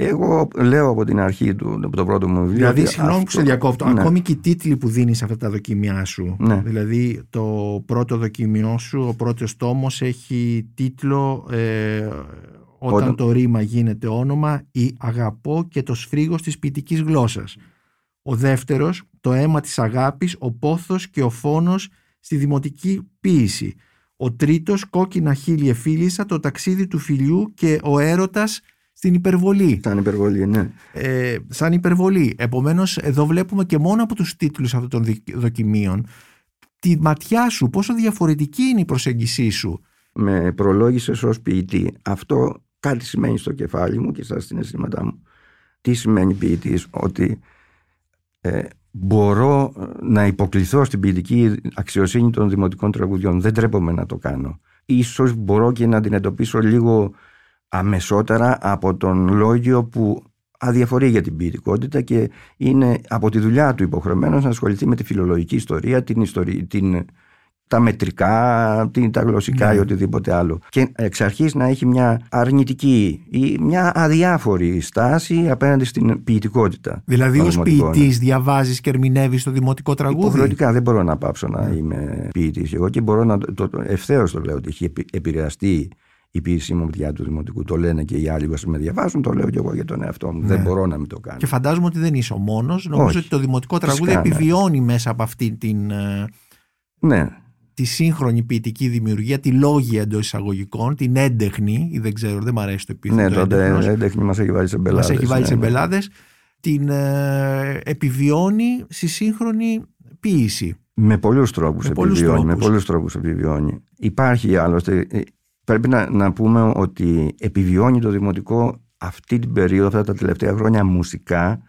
Εγώ λέω από την αρχή του, από το πρώτο μου βιβλίο. Δηλαδή, ότι συγγνώμη που αυτό- σε διακόπτω, ναι. ακόμη και οι τίτλοι που δίνεις σε αυτά τα δοκιμιά σου. Ναι. Δηλαδή, το πρώτο δοκιμιό σου, ο πρώτος τόμος έχει τίτλο ε, «Όταν Όταν- το ρήμα γίνεται όνομα» ή «Αγαπώ και το σφρίγος της ποιητικής γλώσσας». Ο δεύτερος, «Το αίμα της αγάπης, ο πόθος και ο φόνος στη δημοτική ποίηση». Ο τρίτος, «Κόκκινα χείλη εφίλησα, το ταξίδι του φιλιού και ο έρωτας στην υπερβολή» Ήταν υπερβολή, ναι. ε, σαν υπερβολή. Επομένως, εδώ βλέπουμε και μόνο από τους τίτλους αυτών των δι- δοκιμίων τη ματιά σου, πόσο διαφορετική είναι η προσέγγισή σου. Με προλόγησες ως ποιητή. Αυτό κάτι σημαίνει στο κεφάλι μου και στα συναισθήματά μου. Τι σημαίνει ποιητής, ότι ε, μπορώ ε, να υποκληθώ στην ποιητική αξιοσύνη των δημοτικών τραγουδιών. Δεν τρέπομαι να το κάνω. Ίσως μπορώ και να την εντοπίσω λίγο αμεσότερα από τον λόγιο που αδιαφορεί για την ποιητικότητα και είναι από τη δουλειά του υποχρεωμένος να ασχοληθεί με τη φιλολογική ιστορία, την ιστορία, την, τα μετρικά, την, τα γλωσσικά Ναι. ή οτιδήποτε άλλο. Και εξ αρχής να έχει μια αρνητική ή μια αδιάφορη στάση απέναντι στην ποιητικότητα. Δηλαδή, των ως δημοτικών. ποιητής, διαβάζεις και ερμηνεύεις το δημοτικό τραγούδι; Υποχρεωτικά δεν μπορώ να πάψω να Ναι. είμαι ποιητής. Εγώ και μπορώ να το, το, ευθέως το λέω ότι έχει επι- επηρεαστεί η ποιησή μου πια του δημοτικού. Το λένε και οι άλλοι που με διαβάζουν, το λέω και εγώ για τον εαυτό μου. Ναι. Δεν μπορώ να μην το κάνω. Και φαντάζομαι ότι δεν είσαι ο μόνος. Νομίζω Όχι. ότι το δημοτικό τραγούδι Φυσικά, ναι. επιβιώνει μέσα από αυτή την, ε, Ναι, τη σύγχρονη ποιητική δημιουργία, τη λόγια εντός εισαγωγικών, την έντεχνη, ή δεν ξέρω, δεν μου αρέσει το επίθετο. ναι, τότε έντεχνος. έντεχνη μας έχει βάλει σε μπελάδες. Μας έχει βάλει σε μπελάδες, την ε, επιβιώνει στη σύγχρονη ποίηση. Με πολλούς τρόπους Με πολλούς επιβιώνει. Με τρόπους. πολλούς τρόπους επιβιώνει. Υπάρχει άλλωστε. ε, Πρέπει να, να πούμε ότι επιβιώνει το δημοτικό αυτή την περίοδο, αυτά τα τελευταία χρόνια μουσικά,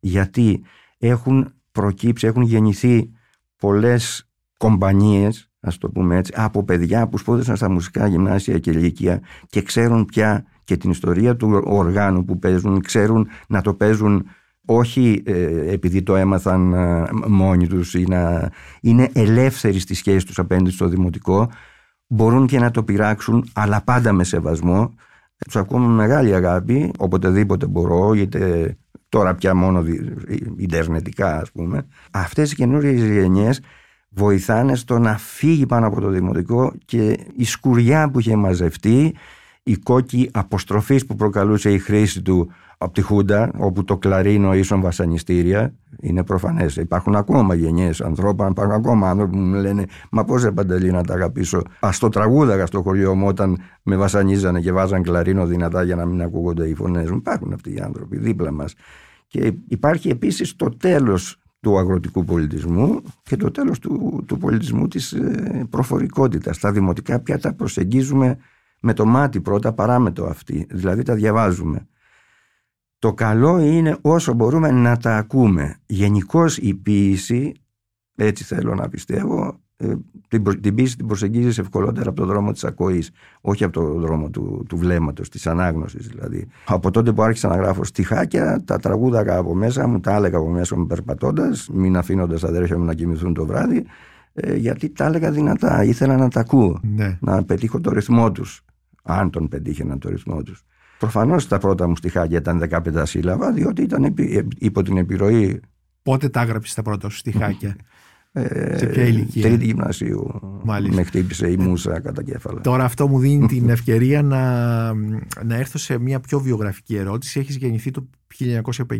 γιατί έχουν προκύψει, έχουν γεννηθεί πολλές κομπανίες, ας το πούμε έτσι, από παιδιά που σπούδασαν στα μουσικά γυμνάσια και ηλικία και ξέρουν πια και την ιστορία του οργάνου που παίζουν, ξέρουν να το παίζουν όχι ε, επειδή το έμαθαν ε, μόνοι τους ή να είναι ελεύθεροι στη σχέση τους απέναντι στο δημοτικό μπορούν και να το πειράξουν αλλά πάντα με σεβασμό. Τους ακούω με μεγάλη αγάπη οποτεδήποτε μπορώ είτε τώρα πια μόνο δι- ιντερνετικά ας πούμε. Αυτές οι καινούριες γενιές βοηθάνε στο να φύγει πάνω από το δημοτικό και η σκουριά που είχε μαζευτεί η κόκκι αποστροφής που προκαλούσε η χρήση του από τη Χούντα, όπου το κλαρίνο ίσον βασανιστήρια, είναι προφανές. Υπάρχουν ακόμα γενιές ανθρώπων, υπάρχουν ακόμα άνθρωποι που μου λένε Μα πώς παντελή να τα αγαπήσω; Α το τραγούδαγα στο χωριό μου όταν με βασανίζανε και βάζαν κλαρίνο δυνατά για να μην ακούγονται οι φωνές μου. Υπάρχουν αυτοί οι άνθρωποι δίπλα μας. Και υπάρχει επίσης το τέλος του αγροτικού πολιτισμού και το τέλος του, του πολιτισμού της ε, προφορικότητας. Τα δημοτικά πια τα προσεγγίζουμε με το μάτι πρώτα παρά με το αυτή. Δηλαδή τα διαβάζουμε. Το καλό είναι όσο μπορούμε να τα ακούμε. Γενικώς η ποίηση, έτσι θέλω να πιστεύω, ε, την, προ- την ποίηση την προσεγγίζεις ευκολότερα από το δρόμο της ακοής, όχι από το δρόμο του, του βλέμματος, της ανάγνωσης δηλαδή. Από τότε που άρχισα να γράφω στιχάκια, τα τραγούδαγα από μέσα μου, τα έλεγα από μέσα μου περπατώντας, μην αφήνοντας τα αδέρφια μου να κοιμηθούν το βράδυ, ε, γιατί τα έλεγα δυνατά, ήθελα να τα ακούω Ναι. να πετύχω το ρυθμό τους αν τον πετύχαινα το ρυθμό τους προφανώς τα πρώτα μου στιχάκια ήταν 15 σύλλαβα διότι ήταν επί- ε, υπό την επιρροή Πότε τα έγραψες τα πρώτα σου στιχάκια; Ε, Σε ποια ηλικία; Τρίτη γυμνασίου. Μάλιστα. Με χτύπησε η μουσα κατά κέφαλα. Τώρα αυτό μου δίνει την ευκαιρία να, να έρθω σε μια πιο βιογραφική ερώτηση. Έχεις γεννηθεί το 1957 57,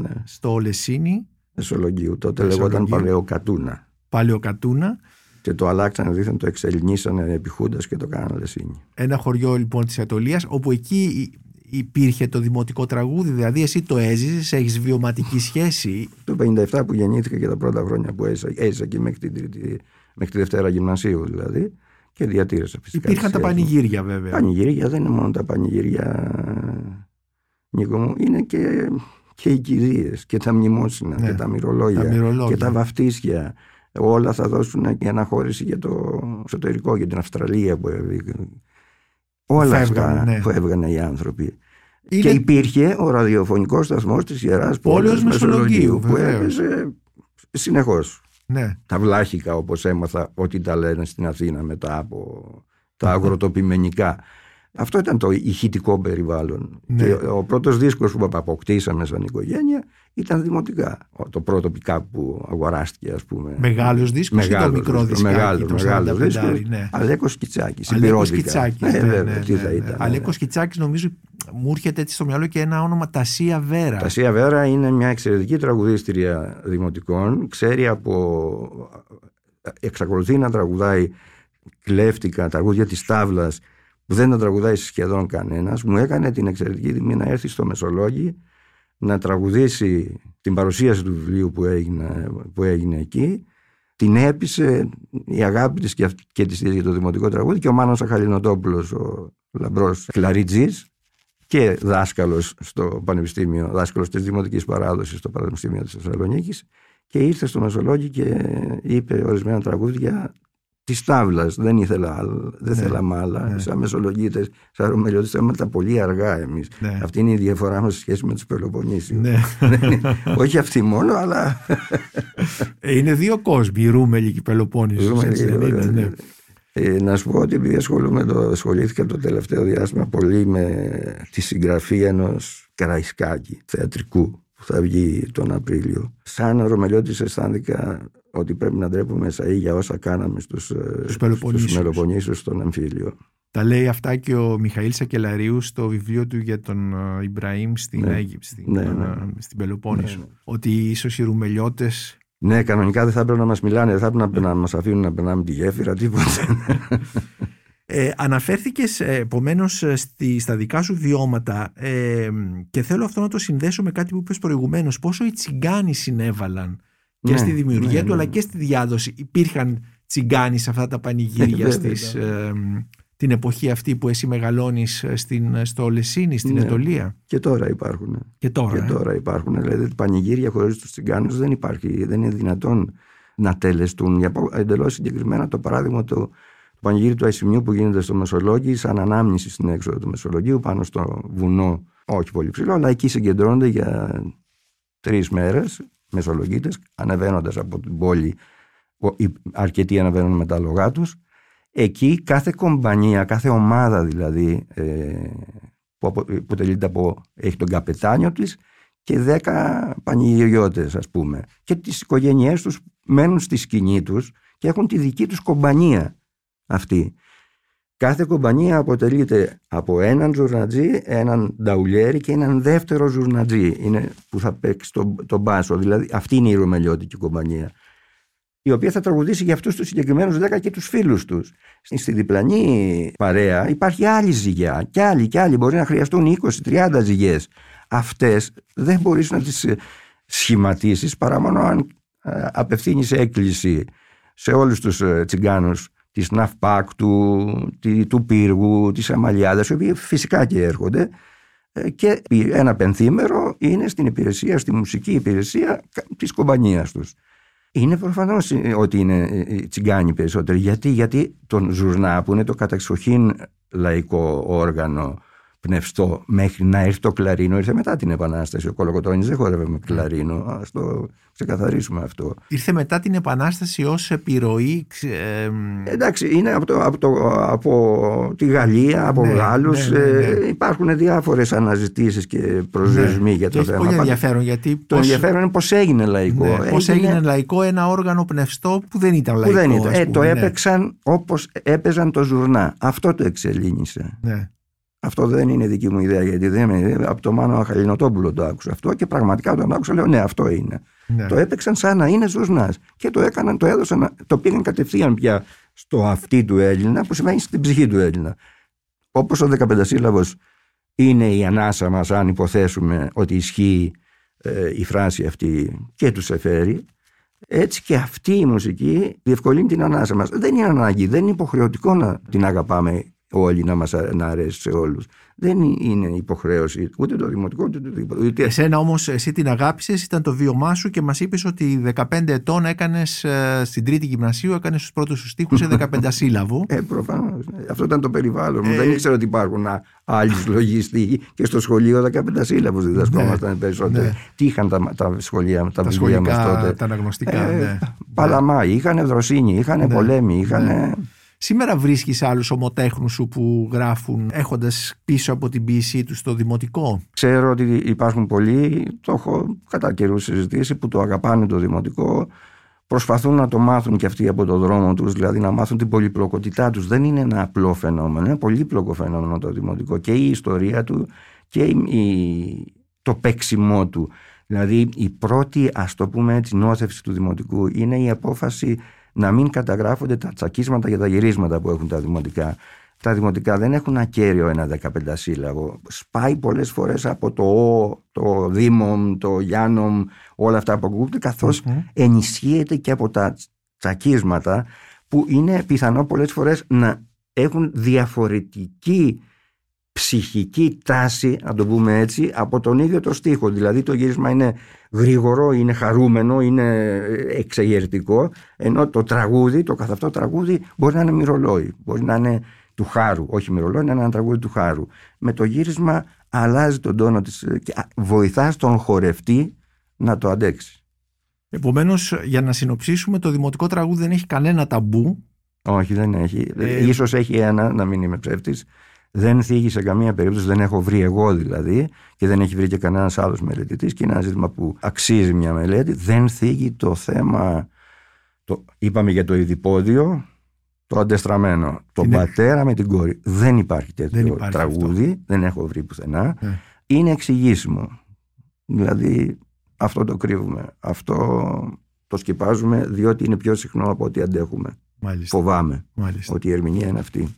ναι. στο Λεσίνη, Μεσολογίου. Τότε Μεσολογίου. λεγόταν Παλαιοκατούνα. Παλαιοκατούνα. Και το αλλάξανε δίθεν, το εξελινίσανε επί Χούντας και το κάνανε Λεσίνη. Ένα χωριό λοιπόν της Ατολίας όπου εκεί υπήρχε το δημοτικό τραγούδι. Δηλαδή εσύ το έζησες, έχεις βιωματική σχέση. Το 57 που γεννήθηκα και τα πρώτα χρόνια που έζησα, έζησα εκεί μέχρι, την τρίτη, μέχρι τη Δευτέρα Γυμνασίου δηλαδή και διατήρησα φυσικά. Υπήρχαν τις τα σχέσεις μου. πανηγύρια βέβαια. Πανηγύρια δεν είναι μόνο τα πανηγύρια Νίκο μου, είναι και, και οι κηδείες και τα μνημόσυνα Ναι. και τα μυρολόγια, Τα μυρολόγια. και τα βαφτίσια. Όλα θα δώσουν και αναχώρηση για το εσωτερικό, για την Αυστραλία που έβγαινε. Όλα Φεύγανε, αυτά ναι. που έβγανε οι άνθρωποι. Είναι Και υπήρχε ο ραδιοφωνικός σταθμός της Ιεράς Πόλεως Πόλεως Μεσολογγίου, Μεσολογγίου που βεβαίως. έπαιζε συνεχώς. ναι. Τα βλάχικα όπως έμαθα ότι τα λένε στην Αθήνα μετά από τα αγροτοπιμενικά. Αυτό ήταν το ηχητικό περιβάλλον. Ναι. Και ο πρώτος δίσκος που αποκτήσαμε σαν οικογένεια ήταν δημοτικά. Ο- Το πρώτο pick-up που αγοράστηκε ας πούμε. Μεγάλος δίσκος ή το Μεγάλος μικρό δίσκος, δισκάκι, μεγάλος, το μεγάλος 45, δίσκος. ναι. Αλέκος Κιτσάκης, Αλέκος συμπυρώθηκα. Κιτσάκης. Ε, ναι, βέβαια, ναι, τι ναι, θα ναι. ήταν. Αλέκος Κιτσάκης νομίζω μου έρχεται έτσι στο μυαλό και ένα όνομα Τασία Βέρα. Τασία Βέρα είναι μια εξαιρετική τραγουδίστρια δημοτικών. Ξέρει από... Εξακολουθεί να τραγουδάει κλέφτικα τραγούδια της τάβλας που δεν τα τραγουδάει σχεδόν κανένας. Μου έκανε την εξαιρετική τιμή να έρθει στο Μεσολόγγι να τραγουδήσει την παρουσίαση του βιβλίου που έγινε, που έγινε εκεί. Την έπεισε η αγάπη της και, αυ- και της ίδιας για το δημοτικό τραγούδι και ο Μάνος Αχαλινοτόπουλος, ο λαμπρός κλαριτζής και δάσκαλος στο Πανεπιστήμιο, δάσκαλος της Δημοτικής Παράδοσης στο Πανεπιστήμιο της Θεσσαλονίκης και ήρθε στο Μεσολόγγι και είπε ορισμένα τραγούδια της τάβλας. Δεν ήθελα άλλα, δεν Ναι, θέλαμε άλλα. ναι. Σαν Μεσολογγίτες, σαν Ρωμελιώτες, θέλαμε τα πολύ αργά εμείς. Ναι. Αυτή είναι η διαφορά μας σε σχέση με τους Πελοποννήσιους. Ναι. Όχι αυτή μόνο, αλλά είναι δύο κόσμοι, η Ρούμελη και η Πελοπόννησος. Ζούμε έτσι δεν λίγο, είναι, ναι. Ε, να σου πω ότι επειδή ασχολούμαι το, ασχολήθηκα το τελευταίο διάστημα πολύ με τη συγγραφή ενός Καραϊσκάκη θεατρικού που θα βγει τον Απρίλιο. Σαν Ρωμελιώτης αισθάνθηκα ότι πρέπει να ντρέπουμε σαΐ για όσα κάναμε στους, ε, Στους Πελοποννήσιους. στους Μελοποννήσιους στον Εμφύλιο. Τα λέει αυτά και ο Μιχαήλ Σακελαρίου στο βιβλίο του για τον ε, Ιμπραήμ στην Ναι. Αίγυπτο, στην, Ναι, ε, ναι. στην Πελοπόννησο. Ναι, ναι. Ότι ίσως οι Ρουμελιώτες Ναι, κανονικά δεν θα έπρεπε να μας μιλάνε, δεν θα έπρεπε να, να μας αφήνουν να περνάμε τη γέφυρα, τίποτα. Ε, αναφέρθηκες ε, επομένως ε, στη, στα δικά σου βιώματα ε, και θέλω αυτό να το συνδέσω με κάτι που είπες προηγουμένως πόσο οι τσιγκάνοι συνέβαλαν και Ναι, στη δημιουργία ναι, του ναι. αλλά και στη διάδοση υπήρχαν τσιγκάνοι σε αυτά τα πανηγύρια Ε, στις, βέβαια. ε, την εποχή αυτή που εσύ μεγαλώνεις ε, στην, στο Λεσίνη, στην Ναι. Ετωλία και τώρα υπάρχουν. και τώρα, Και ε. τώρα υπάρχουν. Δηλαδή, πανηγύρια χωρίς τους τσιγκάνους δεν υπάρχει. Δεν είναι δυνατόν να τελεστούν. Για εντελώς συγκεκριμένα το παράδειγμα του το πανηγύρι του Αϊσιμιού που γίνεται στο Μεσολόγγι, σαν ανάμνηση στην έξοδο του Μεσολογγίου, πάνω στο βουνό, όχι πολύ ψηλό, αλλά εκεί συγκεντρώνονται για τρεις μέρες μεσολογγίτε, ανεβαίνοντας από την πόλη. ο- οι Αρκετοί ανεβαίνουν με τα λογά τους. Εκεί κάθε κομπανία, κάθε ομάδα δηλαδή, ε, που, απο- που τελείται από, έχει τον καπετάνιο της και δέκα πανηγυριώτες ας πούμε. Και τις οικογένειές τους μένουν στη σκηνή τους και έχουν τη δική τους κομπανία αυτή. Κάθε κομπανία αποτελείται από έναν ζουρνατζή, έναν νταουλιέρι και έναν δεύτερο ζουρνατζή είναι που θα παίξει τον, τον μπάσο. Δηλαδή αυτή είναι η ρωμελιώτικη κομπανία η οποία θα τραγουδήσει για αυτούς τους συγκεκριμένους δέκα και τους φίλους τους. Στη διπλανή παρέα υπάρχει άλλη ζυγιά και άλλη και άλλη. Μπορεί να χρειαστούν 20-30 ζυγές. Αυτές δεν μπορείς να τις ε, σχηματίσεις παρά μόνο αν ε, απευθύνεις έκκληση σε όλους τους ε, τσιγκάνους της Ναυπάκτου, τη- του Πύργου, της Αμαλιάδας, οι οποίοι φυσικά και έρχονται ε, και ένα πενθήμερο είναι στην υπηρεσία, στη μουσική υπηρεσία κα- της κομπανίας τους. Είναι προφανώς ότι είναι ε, οι τσιγκάνοι περισσότεροι. Γιατί, γιατί τον Ζουρνά που είναι το καταξοχήν λαϊκό όργανο πνευστό μέχρι να έρθει το κλαρίνο. Ήρθε μετά την Επανάσταση. Ο Κολοκοτρώνης δεν χόρευε με κλαρίνο. Α το ξεκαθαρίσουμε αυτό. Ήρθε μετά την Επανάσταση ως επιρροή. Ε, Εντάξει, είναι από, το, από, το, από τη Γαλλία, από ναι, Γάλλους. Ναι, ναι, ναι. ε, υπάρχουν διάφορες αναζητήσεις και προσδιορισμοί ναι. για το και θέμα. Έχει πολύ ενδιαφέρον γιατί. Το πώς... ενδιαφέρον είναι πώς έγινε λαϊκό. Ναι, πώς έγινε λαϊκό ένα όργανο πνευστό που δεν ήταν λαϊκό. Που δεν ήταν. Ε, το έπαιξαν όπως έπαιζαν το ζουρνά. Αυτό το εξελίνησε. Ναι. Αυτό δεν είναι δική μου ιδέα, γιατί δεν είναι από το Μάνο Αχαλινοτόπουλο το άκουσα αυτό και πραγματικά όταν το άκουσα λέω ναι, αυτό είναι. Ναι. Το έπαιξαν σαν να είναι ζωσνά και το έκαναν, το έδωσαν, το πήγαν κατευθείαν πια στο αυτί του Έλληνα που σημαίνει στην ψυχή του Έλληνα. Όπως ο 15 σύλλαβο είναι η ανάσα μας, αν υποθέσουμε ότι ισχύει ε, η φράση αυτή και του εφέρει, έτσι και αυτή η μουσική διευκολύνει την ανάσα μας. Δεν είναι ανάγκη, δεν είναι υποχρεωτικό να την αγαπάμε όλοι να μας να αρέσει σε όλους. Δεν είναι υποχρέωση ούτε το δημοτικό ούτε το τίποτα. Ούτε... Εσένα όμως εσύ την αγάπησες, ήταν το βίωμά σου και μας είπες ότι 15 ετών έκανες ε, στην τρίτη γυμνασίου, έκανες τους πρώτους σου στίχους σε 15 σύλλαβο. Ε, προφανώς. Ναι. Αυτό ήταν το περιβάλλον μου. Ε... Δεν ήξερα ότι υπάρχουν άλλοι συλλογοί στίχοι και στο σχολείο 15 σύλλαβους διδασκόμασταν ναι. περισσότερο. Ναι. Τι είχαν τα, τα σχολεία, τα, τα βιβλία μας τότε. Τα αναγνωστικά, ε, ναι. Παλαμά, είχαν δροσίνη, είχαν ναι. πολέμη, είχαν... Ναι. Σήμερα βρίσκεις άλλους ομοτέχνους σου που γράφουν έχοντας πίσω από την ποιησή τους στο δημοτικό; Ξέρω ότι υπάρχουν πολλοί, το έχω κατά καιρούς συζητήσει, που το αγαπάνε το δημοτικό. Προσπαθούν να το μάθουν και αυτοί από το δρόμο τους, δηλαδή να μάθουν την πολυπλοκότητά τους. Δεν είναι ένα απλό φαινόμενο, είναι πολύπλοκο φαινόμενο το δημοτικό και η ιστορία του και η, το παίξιμό του. Δηλαδή η πρώτη, ας το πούμε έτσι, νόθευση του δημοτικού είναι η απόφαση να μην καταγράφονται τα τσακίσματα και τα γυρίσματα που έχουν τα δημοτικά. Τα δημοτικά δεν έχουν ακέραιο ένα 15 σύλλαβο. Σπάει πολλές φορές από το «ο», το «δήμο», το «γιάννομ», όλα αυτά που ακούγονται, καθώς ενισχύεται και από τα τσακίσματα που είναι πιθανό πολλές φορές να έχουν διαφορετική ψυχική τάση, να το πούμε έτσι, από τον ίδιο το στίχο. Δηλαδή το γύρισμα είναι γρήγορο, είναι χαρούμενο, είναι εξεγερτικό, ενώ το τραγούδι, το καθ' αυτό τραγούδι μπορεί να είναι μυρολόι, μπορεί να είναι του χάρου, όχι μυρολόι, να είναι ένα τραγούδι του χάρου. Με το γύρισμα αλλάζει τον τόνο της και βοηθά τον χορευτή να το αντέξει. Επομένως, για να συνοψίσουμε, το δημοτικό τραγούδι δεν έχει κανένα ταμπού. Όχι, δεν έχει. Ε... Ίσως έχει ένα, να μην είμαι ψεύτης, δεν θίγει σε καμία περίπτωση, δεν έχω βρει εγώ δηλαδή και δεν έχει βρει και κανένας άλλος μελετητής και είναι ένα ζήτημα που αξίζει μια μελέτη. Δεν θίγει το θέμα. Το, είπαμε για το ειδipόδιο, το αντεστραμμένο. Τον πατέρα με την κόρη. Δεν υπάρχει τέτοιο δεν υπάρχει τραγούδι, αυτό. δεν έχω βρει πουθενά. Ναι. Είναι εξηγήσιμο. Δηλαδή αυτό το κρύβουμε. Αυτό το σκεπάζουμε διότι είναι πιο συχνό από ό,τι αντέχουμε. Μάλιστα. Φοβάμαι Μάλιστα. ότι η ερμηνεία είναι αυτή.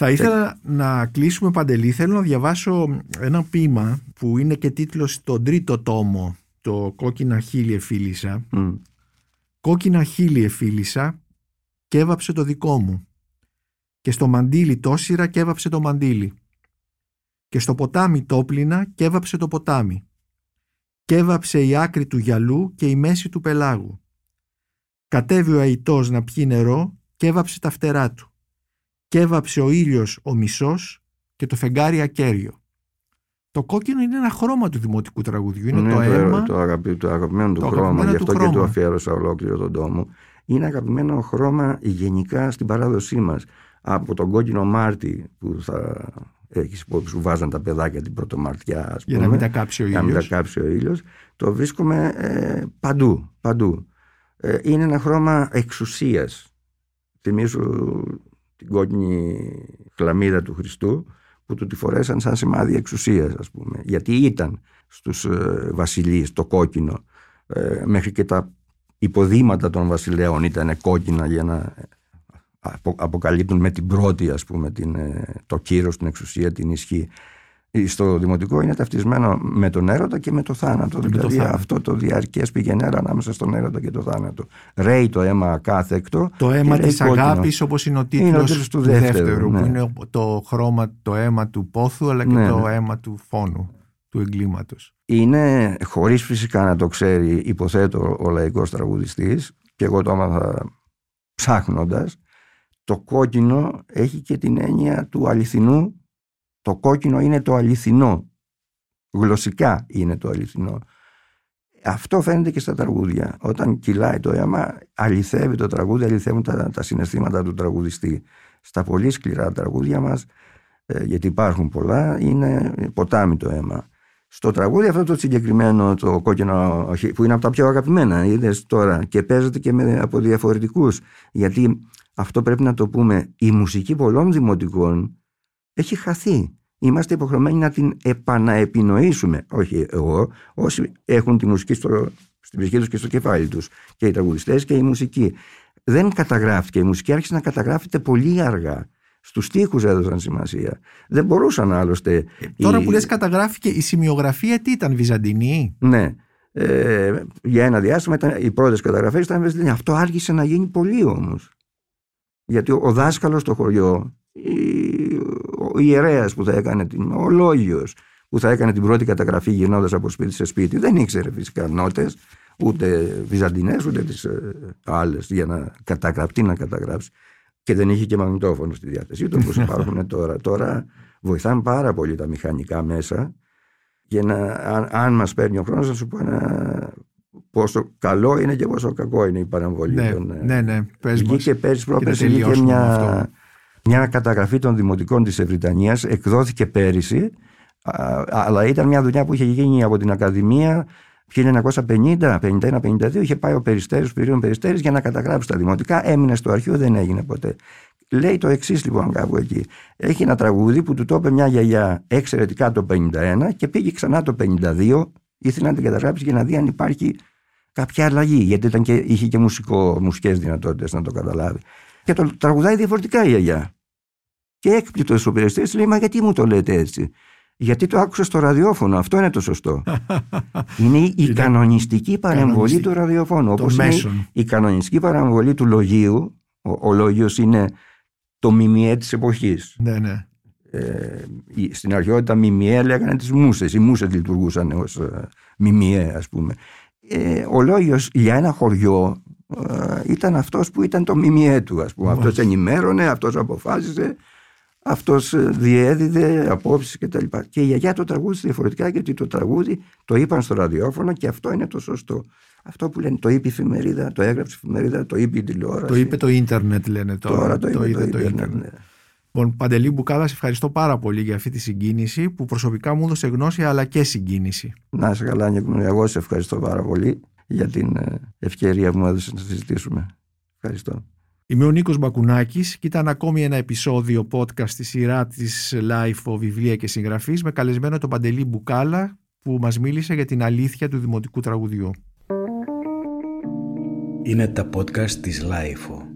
Θα ήθελα να κλείσουμε παντελή. Θέλω να διαβάσω ένα ποίημα που είναι και τίτλος στον τρίτο τόμο, το «Κόκκινα χείλη εφίλησα». Mm. «Κόκκινα χείλη εφίλησα και έβαψε το δικό μου και στο μαντίλι τόσυρα και έβαψε το μαντίλι και στο ποτάμι τόπλινα και έβαψε το ποτάμι και έβαψε η άκρη του γυαλού και η μέση του πελάγου. Κατέβει ο αητός να πιει νερό και έβαψε τα φτερά του και έβαψε ο ήλιος ο μισός και το φεγγάρι ακέριο. Το κόκκινο είναι ένα χρώμα του δημοτικού τραγουδιού. Είναι, το, το αίμα. Το, αγαπη, το αγαπημένο του το χρώμα, αγαπημένο γι' αυτό και το αφιέρωσα ολόκληρο τον τόμο. Είναι αγαπημένο χρώμα γενικά στην παράδοσή μας. Από τον κόκκινο Μάρτι που θα έχεις υπόψη που βάζαν τα παιδάκια την πρωτομαρτιά, πούμε, για να μην τα κάψει ο ήλιο. Για να μην τα κάψει ο ήλιος. Το βρίσκουμε ε, παντού. παντού. Ε, είναι ένα χρώμα εξουσίας. Θυμίζω την κόκκινη χλαμίδα του Χριστού που του τη φορέσαν σαν σημάδι εξουσίας ας πούμε. Γιατί ήταν στους ε, βασιλείς το κόκκινο ε, μέχρι και τα υποδήματα των βασιλέων ήταν κόκκινα για να ε, αποκαλύπτουν με την πρώτη ας πούμε την, ε, το κύρος, την εξουσία, την ισχύ στο δημοτικό είναι ταυτισμένο με τον έρωτα και με το θάνατο. Με δηλαδή το θάνατο. αυτό το διαρκές πηγενέρα ανάμεσα στον έρωτα και το θάνατο. Ρέει το αίμα ακάθεκτο. Το αίμα της αγάπης, όπως είναι ο τίτλος του, του δεύτερου, ναι. που είναι το χρώμα, το αίμα του πόθου, αλλά και ναι, το ναι. αίμα του φόνου, του εγκλήματος. Είναι, χωρίς φυσικά να το ξέρει, υποθέτω ο λαϊκός τραγουδιστής, και εγώ το έμαθα ψάχνοντας, το κόκκινο έχει και την έννοια του αληθινού Το κόκκινο είναι το αληθινό. Γλωσσικά είναι το αληθινό. Αυτό φαίνεται και στα τραγούδια. Όταν κυλάει το αίμα, αληθεύει το τραγούδι, αληθεύουν τα, τα συναισθήματα του τραγουδιστή. Στα πολύ σκληρά τραγούδια μας, ε, γιατί υπάρχουν πολλά, είναι ποτάμι το αίμα. Στο τραγούδι αυτό το συγκεκριμένο, το κόκκινο, που είναι από τα πιο αγαπημένα, είδες τώρα, και παίζεται και με, από διαφορετικούς. Γιατί αυτό πρέπει να το πούμε, η μουσική πολλών δημοτικών έχει χαθεί. Είμαστε υποχρεωμένοι να την επαναεπινοήσουμε. Όχι εγώ, όσοι έχουν τη μουσική στο, στην ψυχή τους και στο κεφάλι τους. Και οι τραγουδιστές και η μουσική. Δεν καταγράφηκε. Η μουσική άρχισε να καταγράφεται πολύ αργά. Στους τοίχου έδωσαν σημασία. Δεν μπορούσαν άλλωστε. Ε, τώρα η... που λες, καταγράφηκε η σημειογραφία, τι ήταν, Βυζαντινή; Ναι. Ε, για ένα διάστημα ήταν, οι πρώτες καταγραφές ήταν Βυζαντινή. Αυτό άρχισε να γίνει πολύ όμως. Γιατί ο, ο δάσκαλος στο χωριό, ο ιερέας που θα έκανε, την, ο λόγιο που θα έκανε την πρώτη καταγραφή γυρνώντας από σπίτι σε σπίτι, δεν ήξερε φυσικά νότες, ούτε βυζαντινές, ούτε τις ε, άλλες για να καταγραφεί, να καταγράψει. Και δεν είχε και μαγνητόφωνο στη διάθεσή του όπως υπάρχουν τώρα. Τώρα βοηθάνε πάρα πολύ τα μηχανικά μέσα. Και να, αν, αν μας παίρνει ο χρόνος να σου πω ένα, πόσο καλό είναι και πόσο κακό είναι η παραμβολή ναι, των... Ε, ναι, ναι, πες βγήκε πέρυσι πρόπερσι βγήκε μια, μια καταγραφή των δημοτικών της Ευρυτανίας εκδόθηκε πέρυσι αλλά ήταν μια δουλειά που είχε γίνει από την Ακαδημία 1950, 51, 52 είχε πάει ο Περιστέρης, ο Περιστέρης για να καταγράψει τα δημοτικά. Έμεινε στο αρχείο, δεν έγινε ποτέ. Λέει το εξής λοιπόν κάπου εκεί. Έχει ένα τραγούδι που του το είπε μια γιαγιά εξαιρετικά το 51 και πήγε ξανά το 52. Ήθελε να την καταγράψει για να δει αν υπάρχει κάποια αλλαγή. Γιατί ήταν και, είχε και μουσικό, μουσικές δυνατότητες να το καταλάβει. Και το τραγουδάει διαφορετικά η γιαγιά. Και έκπληκτος ο Περιστέρης λέει: Μα γιατί μου το λέτε έτσι; Γιατί το άκουσα στο ραδιόφωνο. Αυτό είναι το σωστό. είναι η κανονιστική παρεμβολή του ραδιοφώνου. Όπως είναι η κανονιστική παρεμβολή του λογίου. Ο, ο λόγιος είναι το μιμιέ της εποχής. Ναι, ναι. Ε, στην αρχαιότητα μιμιέ λέγανε τις μουσες. Οι μουσες λειτουργούσαν ως ε, μιμιέ, ας πούμε. Ε, ο λόγιος για ένα χωριό ε, ήταν αυτός που ήταν το μιμιέ του, ας πούμε. Αυτός ενημέρωνε, αυτός αποφάσισε αυτός ε, διέδιδε απόψεις και τα λοιπά. Και η γιαγιά το τραγούδισε διαφορετικά γιατί το τραγούδι το είπαν στο ραδιόφωνο και αυτό είναι το σωστό. Αυτό που λένε το είπε η εφημερίδα, το έγραψε η εφημερίδα, το είπε η τηλεόραση. Το είπε το ίντερνετ λένε τώρα. Τώρα το, το είπε το, το ίντερνετ. Ναι. Λοιπόν, Παντελή Μπουκάλα, σε ευχαριστώ πάρα πολύ για αυτή τη συγκίνηση που προσωπικά μου έδωσε γνώση αλλά και συγκίνηση. Να είσαι καλά, Νίκο. Εγώ σε ευχαριστώ πάρα πολύ για την ε, ευκαιρία που μου έδωσες να συζητήσουμε. Ευχαριστώ. Είμαι ο Νίκος Μπακουνάκης και ήταν ακόμη ένα επεισόδιο podcast στη σειρά της Life of Βιβλία και Συγγραφής με καλεσμένο τον Παντελή Μπουκάλα που μας μίλησε για την αλήθεια του δημοτικού τραγουδιού. Είναι τα podcast της Life